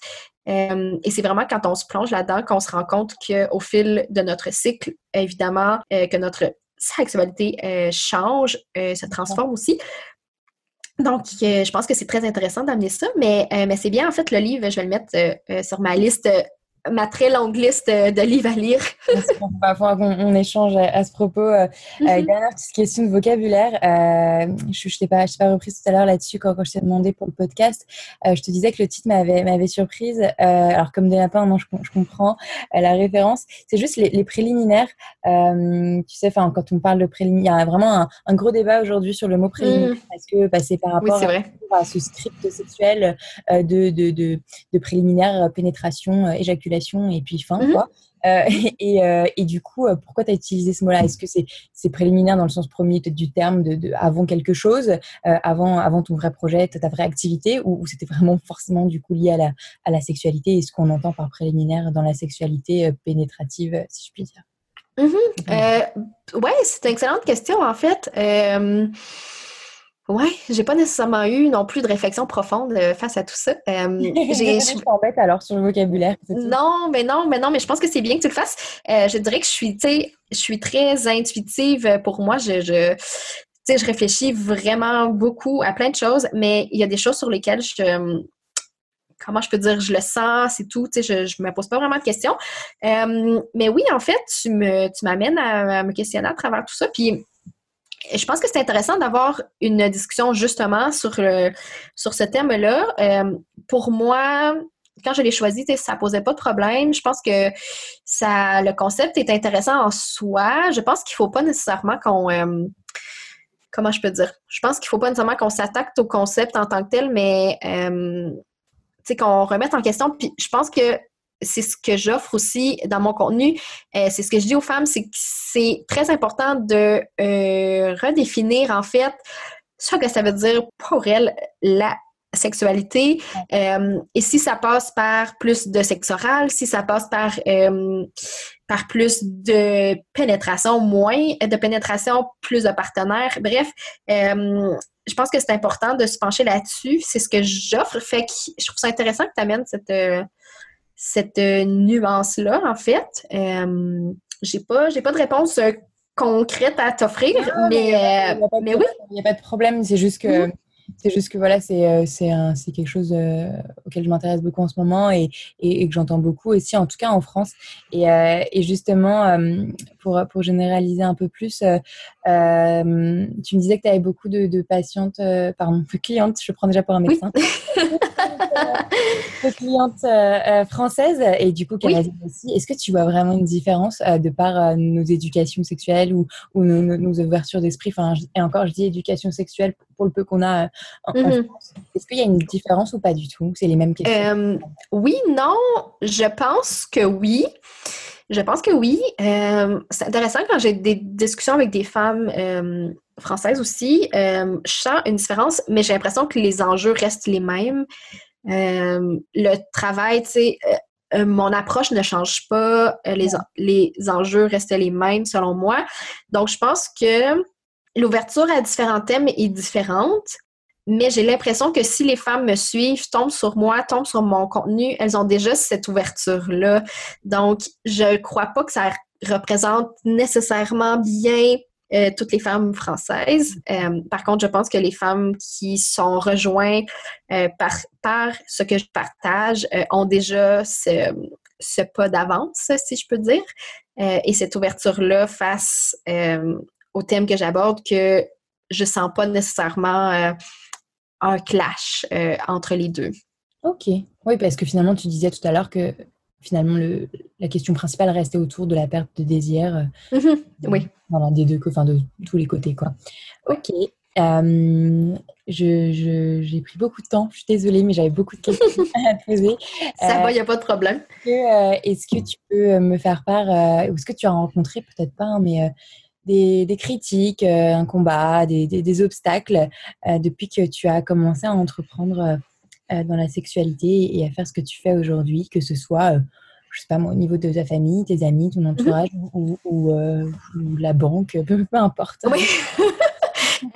Speaker 1: et c'est vraiment quand on se plonge là-dedans qu'on se rend compte qu'au fil de notre cycle, évidemment, que notre sexualité change, se transforme aussi. Donc, je pense que c'est très intéressant d'amener ça, mais, mais c'est bien, en fait, le livre, je vais le mettre sur ma liste ma très longue liste de livres à lire.
Speaker 2: on va on, échange à, ce propos. Euh, mm dernière petite question de vocabulaire. Euh, je ne t'ai pas, pas reprise tout à l'heure là-dessus quand, quand, je t'ai demandé pour le podcast. Euh, je te disais que le titre m'avait surprise. alors, comme des lapins, non, je, je comprends la référence. C'est juste les, préliminaires. tu sais, quand on parle de préliminaires, il y a vraiment un, gros débat aujourd'hui sur le mot préliminaire. Mm. Parce que bah, c'est par rapport à, ce script sexuel de, de, de, de préliminaire, pénétration, éjaculation et puis fin, mhm. quoi. Euh, et, euh, et, du coup, euh, pourquoi tu as utilisé ce mot-là? Est-ce que c'est préliminaire dans le sens premier du terme, de, avant quelque chose, avant, avant ton vrai projet, ta vraie activité, ou, c'était vraiment forcément du coup lié à la, à la sexualité et ce qu'on entend par préliminaire dans la sexualité pénétrative, si je puis dire?
Speaker 1: Mmh. Ouais, c'est une excellente question en fait. Ouais, j'ai pas nécessairement eu non plus de réflexion profonde euh, face à tout ça.
Speaker 2: Euh, j'ai, je t'embête alors sur le vocabulaire.
Speaker 1: Non, mais non, mais non, mais je pense que c'est bien que tu le fasses. Euh, je dirais que je suis, tu sais, je suis très intuitive. Pour moi, je, je, sais, je réfléchis vraiment beaucoup à plein de choses, mais il y a des choses sur lesquelles je, comment je peux dire, je le sens, c'est tout, tu sais, je, je me pose pas vraiment de questions. mais oui, en fait, tu me, tu m'amènes à, à, me questionner à travers tout ça, puis je pense que c'est intéressant d'avoir une discussion justement sur, sur ce thème-là. Euh, pour moi, quand je l'ai choisi, ça posait pas de problème. Je pense que ça, le concept est intéressant en soi. Je pense qu'il faut pas nécessairement qu'on... Euh, comment je peux dire? Je pense qu'il faut pas nécessairement qu'on s'attaque au concept en tant que tel, mais euh, qu'on remette en question. Puis je pense que c'est ce que j'offre aussi dans mon contenu. Euh, c'est ce que je dis aux femmes, c'est que c'est très important de euh, redéfinir en fait ce que ça veut dire pour elles la sexualité. Euh, et si ça passe par plus de sexe oral, si ça passe par, par plus de pénétration, moins de pénétration, plus de partenaires. Bref, je pense que c'est important de se pencher là-dessus. C'est ce que j'offre. Fait que je trouve ça intéressant que tu amènes cette cette euh, nuance-là, en fait. Euh, j'ai pas, j'ai pas de réponse euh, concrète à t'offrir, mais, mais, oui.
Speaker 2: Il n'y a pas de problème, c'est juste que. Mm-hmm. C'est juste que voilà, c'est c'est quelque chose auquel je m'intéresse beaucoup en ce moment et, et, que j'entends beaucoup aussi, en tout cas en France. Et, et justement, pour, pour généraliser un peu plus, tu me disais que tu avais beaucoup de, de patientes, pardon, de clientes, je prends déjà pour un médecin. de clientes euh, euh, françaises et du coup canadiennes aussi. Est-ce que tu vois vraiment une différence euh, de par nos éducations sexuelles ou, ou nos, ouvertures d'esprit? Enfin, Et encore, je dis éducation sexuelle pour le peu qu'on a en, mm-hmm. France. Est-ce qu'il y a une différence ou pas du tout? C'est les mêmes questions?
Speaker 1: oui, non, je pense que oui. Je pense que oui. c'est intéressant quand j'ai des discussions avec des femmes françaises aussi. je sens une différence, mais j'ai l'impression que les enjeux restent les mêmes. Euh, le travail, tu sais, euh, euh, mon approche ne change pas, les, les enjeux restent les mêmes selon moi. Donc, je pense que l'ouverture à différents thèmes est différente, mais j'ai l'impression que si les femmes me suivent, tombent sur moi, tombent sur mon contenu, elles ont déjà cette ouverture-là. Donc, je ne crois pas que ça représente nécessairement bien euh, toutes les femmes françaises. Euh, par contre, je pense que les femmes qui sont rejointes euh, par, ce que je partage ont déjà ce, ce pas d'avance, si je peux dire, et cette ouverture-là face au thème que j'aborde que je sens pas nécessairement un clash entre les deux.
Speaker 2: Ok. Oui, parce que finalement, tu disais tout à l'heure que finalement, le, la question principale restait autour de la perte de désir.
Speaker 1: Mhm. oui.
Speaker 2: Voilà, des deux, enfin, de tous les côtés, quoi. Ok. j'ai pris beaucoup de temps. Je suis désolée, mais j'avais beaucoup de questions à poser.
Speaker 1: Ça va, il n'y a pas de problème.
Speaker 2: Est-ce que, tu peux me faire part, ou est-ce que tu as rencontré, peut-être pas, hein, mais des, des, critiques, un combat, des, des, obstacles depuis que tu as commencé à entreprendre dans la sexualité et à faire ce que tu fais aujourd'hui, que ce soit je sais pas moi, au niveau de ta famille, tes amis, ton mhm. entourage ou, ou, la banque, peu, peu importe.
Speaker 1: Oui.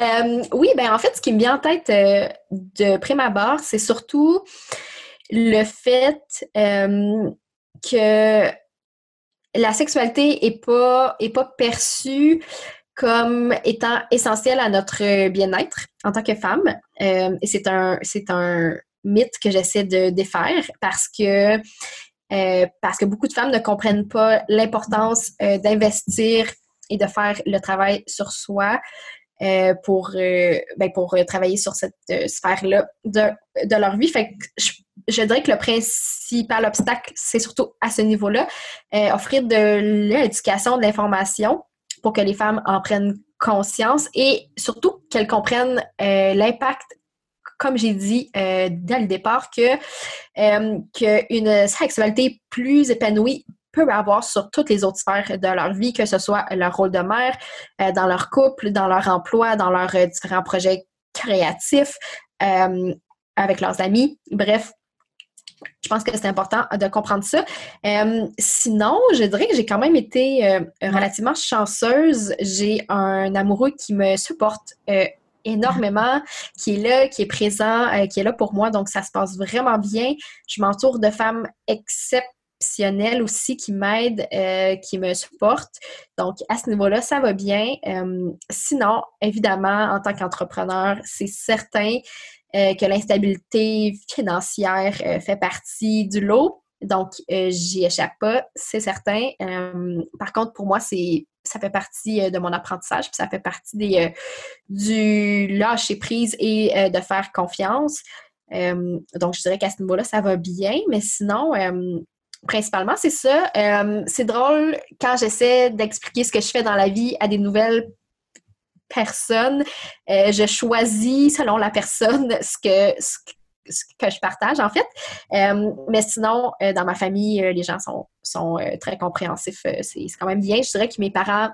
Speaker 1: Euh, oui, ben en fait, ce qui me vient en tête euh, de prime abord, c'est surtout le fait euh, que la sexualité est pas perçue comme étant essentielle à notre bien-être en tant que femme. et c'est un, mythe que j'essaie de défaire parce que, parce que beaucoup de femmes ne comprennent pas l'importance d'investir et de faire le travail sur soi euh, pour, euh, ben, pour euh, travailler sur cette sphère-là de, leur vie. Dirais que le principal obstacle, c'est surtout à ce niveau-là, offrir de l'éducation, de l'information pour que les femmes en prennent conscience et surtout qu'elles comprennent l'impact comme j'ai dit dès le départ, que qu'une sexualité plus épanouie peut avoir sur toutes les autres sphères de leur vie, que ce soit leur rôle de mère, euh, dans leur couple, dans leur emploi, dans leurs euh, différents projets créatifs, euh, avec leurs amis. Bref, je pense que c'est important de comprendre ça. sinon, je dirais que j'ai quand même été relativement chanceuse. J'ai un amoureux qui me supporte énormément, qui est là, qui est présent, qui est là pour moi. Donc, ça se passe vraiment bien. Je m'entoure de femmes exceptionnelles aussi qui m'aide, euh, qui me supporte. Donc, à ce niveau-là, ça va bien. Euh, sinon, évidemment, en tant qu'entrepreneur, c'est certain euh, que l'instabilité financière fait partie du lot. Donc, j'y échappe pas, c'est certain. par contre, pour moi, c'est ça fait partie de mon apprentissage, puis ça fait partie des, du lâcher prise et de faire confiance. donc, je dirais qu'à ce niveau-là, ça va bien, mais sinon, principalement, c'est ça. Euh, c'est drôle quand j'essaie d'expliquer ce que je fais dans la vie à des nouvelles personnes. Euh, je choisis selon la personne ce que, je partage, en fait. Euh, mais sinon, dans ma famille, les gens sont, sont très compréhensifs. c'est quand même bien. Je dirais que mes parents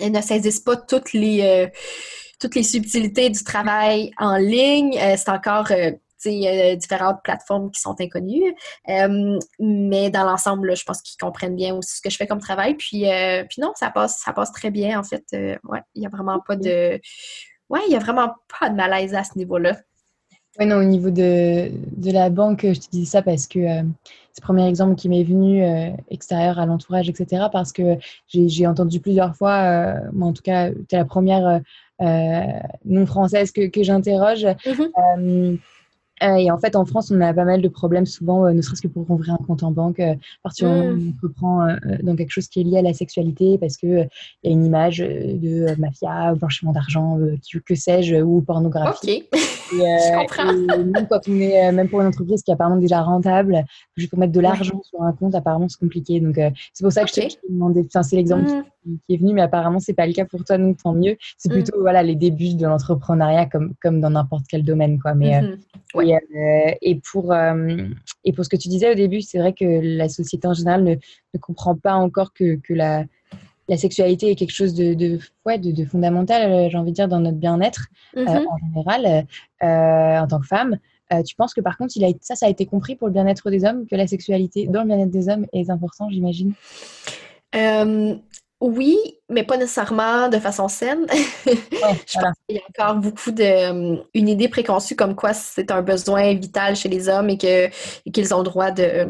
Speaker 1: ne saisissent pas toutes les, toutes les subtilités du travail en ligne. c'est encore euh, différentes plateformes qui sont inconnues. Euh, mais dans l'ensemble, je pense qu'ils comprennent bien aussi ce que je fais comme travail. Puis, euh, puis non, ça passe, ça passe très bien, en fait. ouais, il n'y a vraiment pas de. Ouais, il y a vraiment pas de malaise à ce niveau-là.
Speaker 2: Oui, non, au niveau de, de, la banque, je te dis ça parce que c'est le premier exemple qui m'est venu extérieur à l'entourage, etc. Parce que j'ai entendu plusieurs fois, moi en tout cas, tu es la première non française que, que j'interroge. Mm-hmm. Euh, et en fait, en France, on a pas mal de problèmes souvent, euh, ne serait-ce que pour ouvrir un compte en banque, euh, parce qu'on mm. reprend dans quelque chose qui est lié à la sexualité, parce qu'il il y a une image de mafia, blanchiment d'argent, que sais-je, ou pornographie.
Speaker 1: Ok, je comprends.
Speaker 2: même quand on est, même pour une entreprise qui est apparemment déjà rentable, juste pour mettre de l'argent sur un compte, apparemment, c'est compliqué. Donc, c'est pour ça que je t'ai demandé, enfin, c'est l'exemple mm. qui, est venu, mais apparemment, c'est pas le cas pour toi, donc tant mieux. C'est mm. plutôt, voilà, les débuts de l'entrepreneuriat comme, comme dans n'importe quel domaine, quoi. Mais, Euh, et, pour, euh, et pour ce que tu disais au début, c'est vrai que la société en général ne, ne comprend pas encore que, que la, la sexualité est quelque chose de, de, ouais, de, fondamental, euh, j'ai envie de dire, dans notre bien-être mm-hmm. en général, en tant que femme. tu penses que par contre, il a, ça, ça a été compris pour le bien-être des hommes, que la sexualité dans le bien-être des hommes est important, j'imagine?
Speaker 1: Oui, mais pas nécessairement de façon saine. je pense qu'il y a encore beaucoup de euh, une idée préconçue comme quoi c'est un besoin vital chez les hommes et que qu'ils ont le droit de,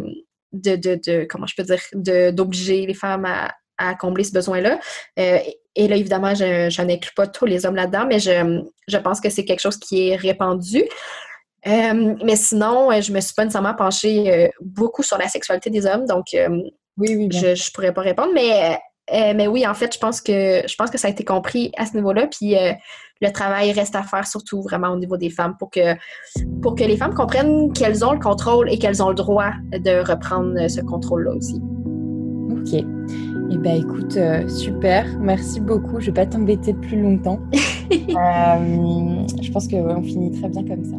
Speaker 1: de, de, comment je peux dire d'obliger les femmes à, à, combler ce besoin-là. Euh, et là, évidemment, je, n'inclus pas tous les hommes là-dedans, mais je, je pense que c'est quelque chose qui est répandu. Euh, mais sinon, je me suis pas nécessairement penchée beaucoup sur la sexualité des hommes, donc oui, oui, je ne pourrais pas répondre, mais euh, mais oui, en fait, je pense que je pense que ça a été compris à ce niveau-là. Puis euh, le travail reste à faire, surtout vraiment au niveau des femmes, pour que pour que les femmes comprennent qu'elles ont le contrôle et qu'elles ont le droit de reprendre ce contrôle-là aussi.
Speaker 2: Ok. Eh bien, écoute, euh, super. Merci beaucoup. Je ne vais pas t'embêter plus longtemps.
Speaker 1: je pense qu'on finit très bien comme ça.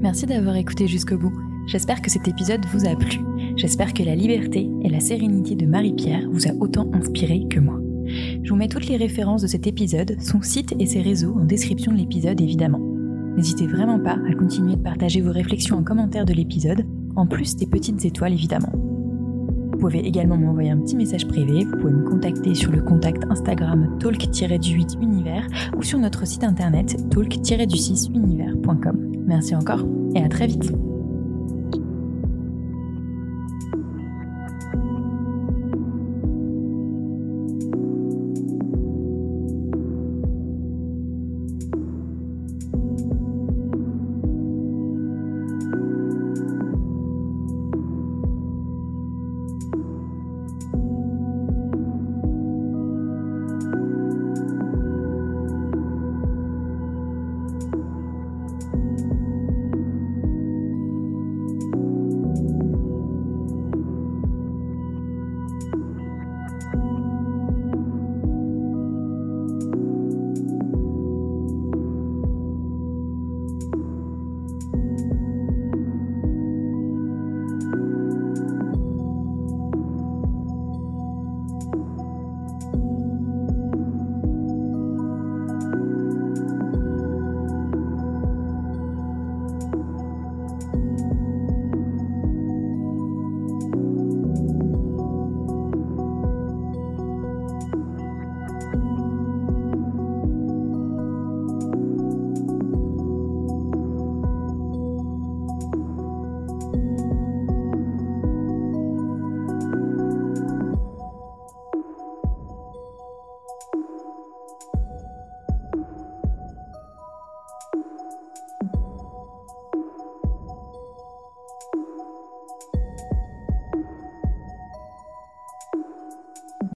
Speaker 2: Merci d'avoir écouté jusqu'au bout. J'espère que cet épisode vous a plu. J'espère que la liberté et la sérénité de Marie-Pierre vous a autant inspiré que moi. Je vous mets toutes les références de cet épisode, son site et ses réseaux en description de l'épisode évidemment. N'hésitez vraiment pas à continuer de partager vos réflexions en commentaire de l'épisode, en plus des petites étoiles évidemment. Vous pouvez également m'envoyer un petit message privé, vous pouvez me contacter sur le contact Instagram talk-du8 univers ou sur notre site internet talk-du6univers.com. Merci encore et à très vite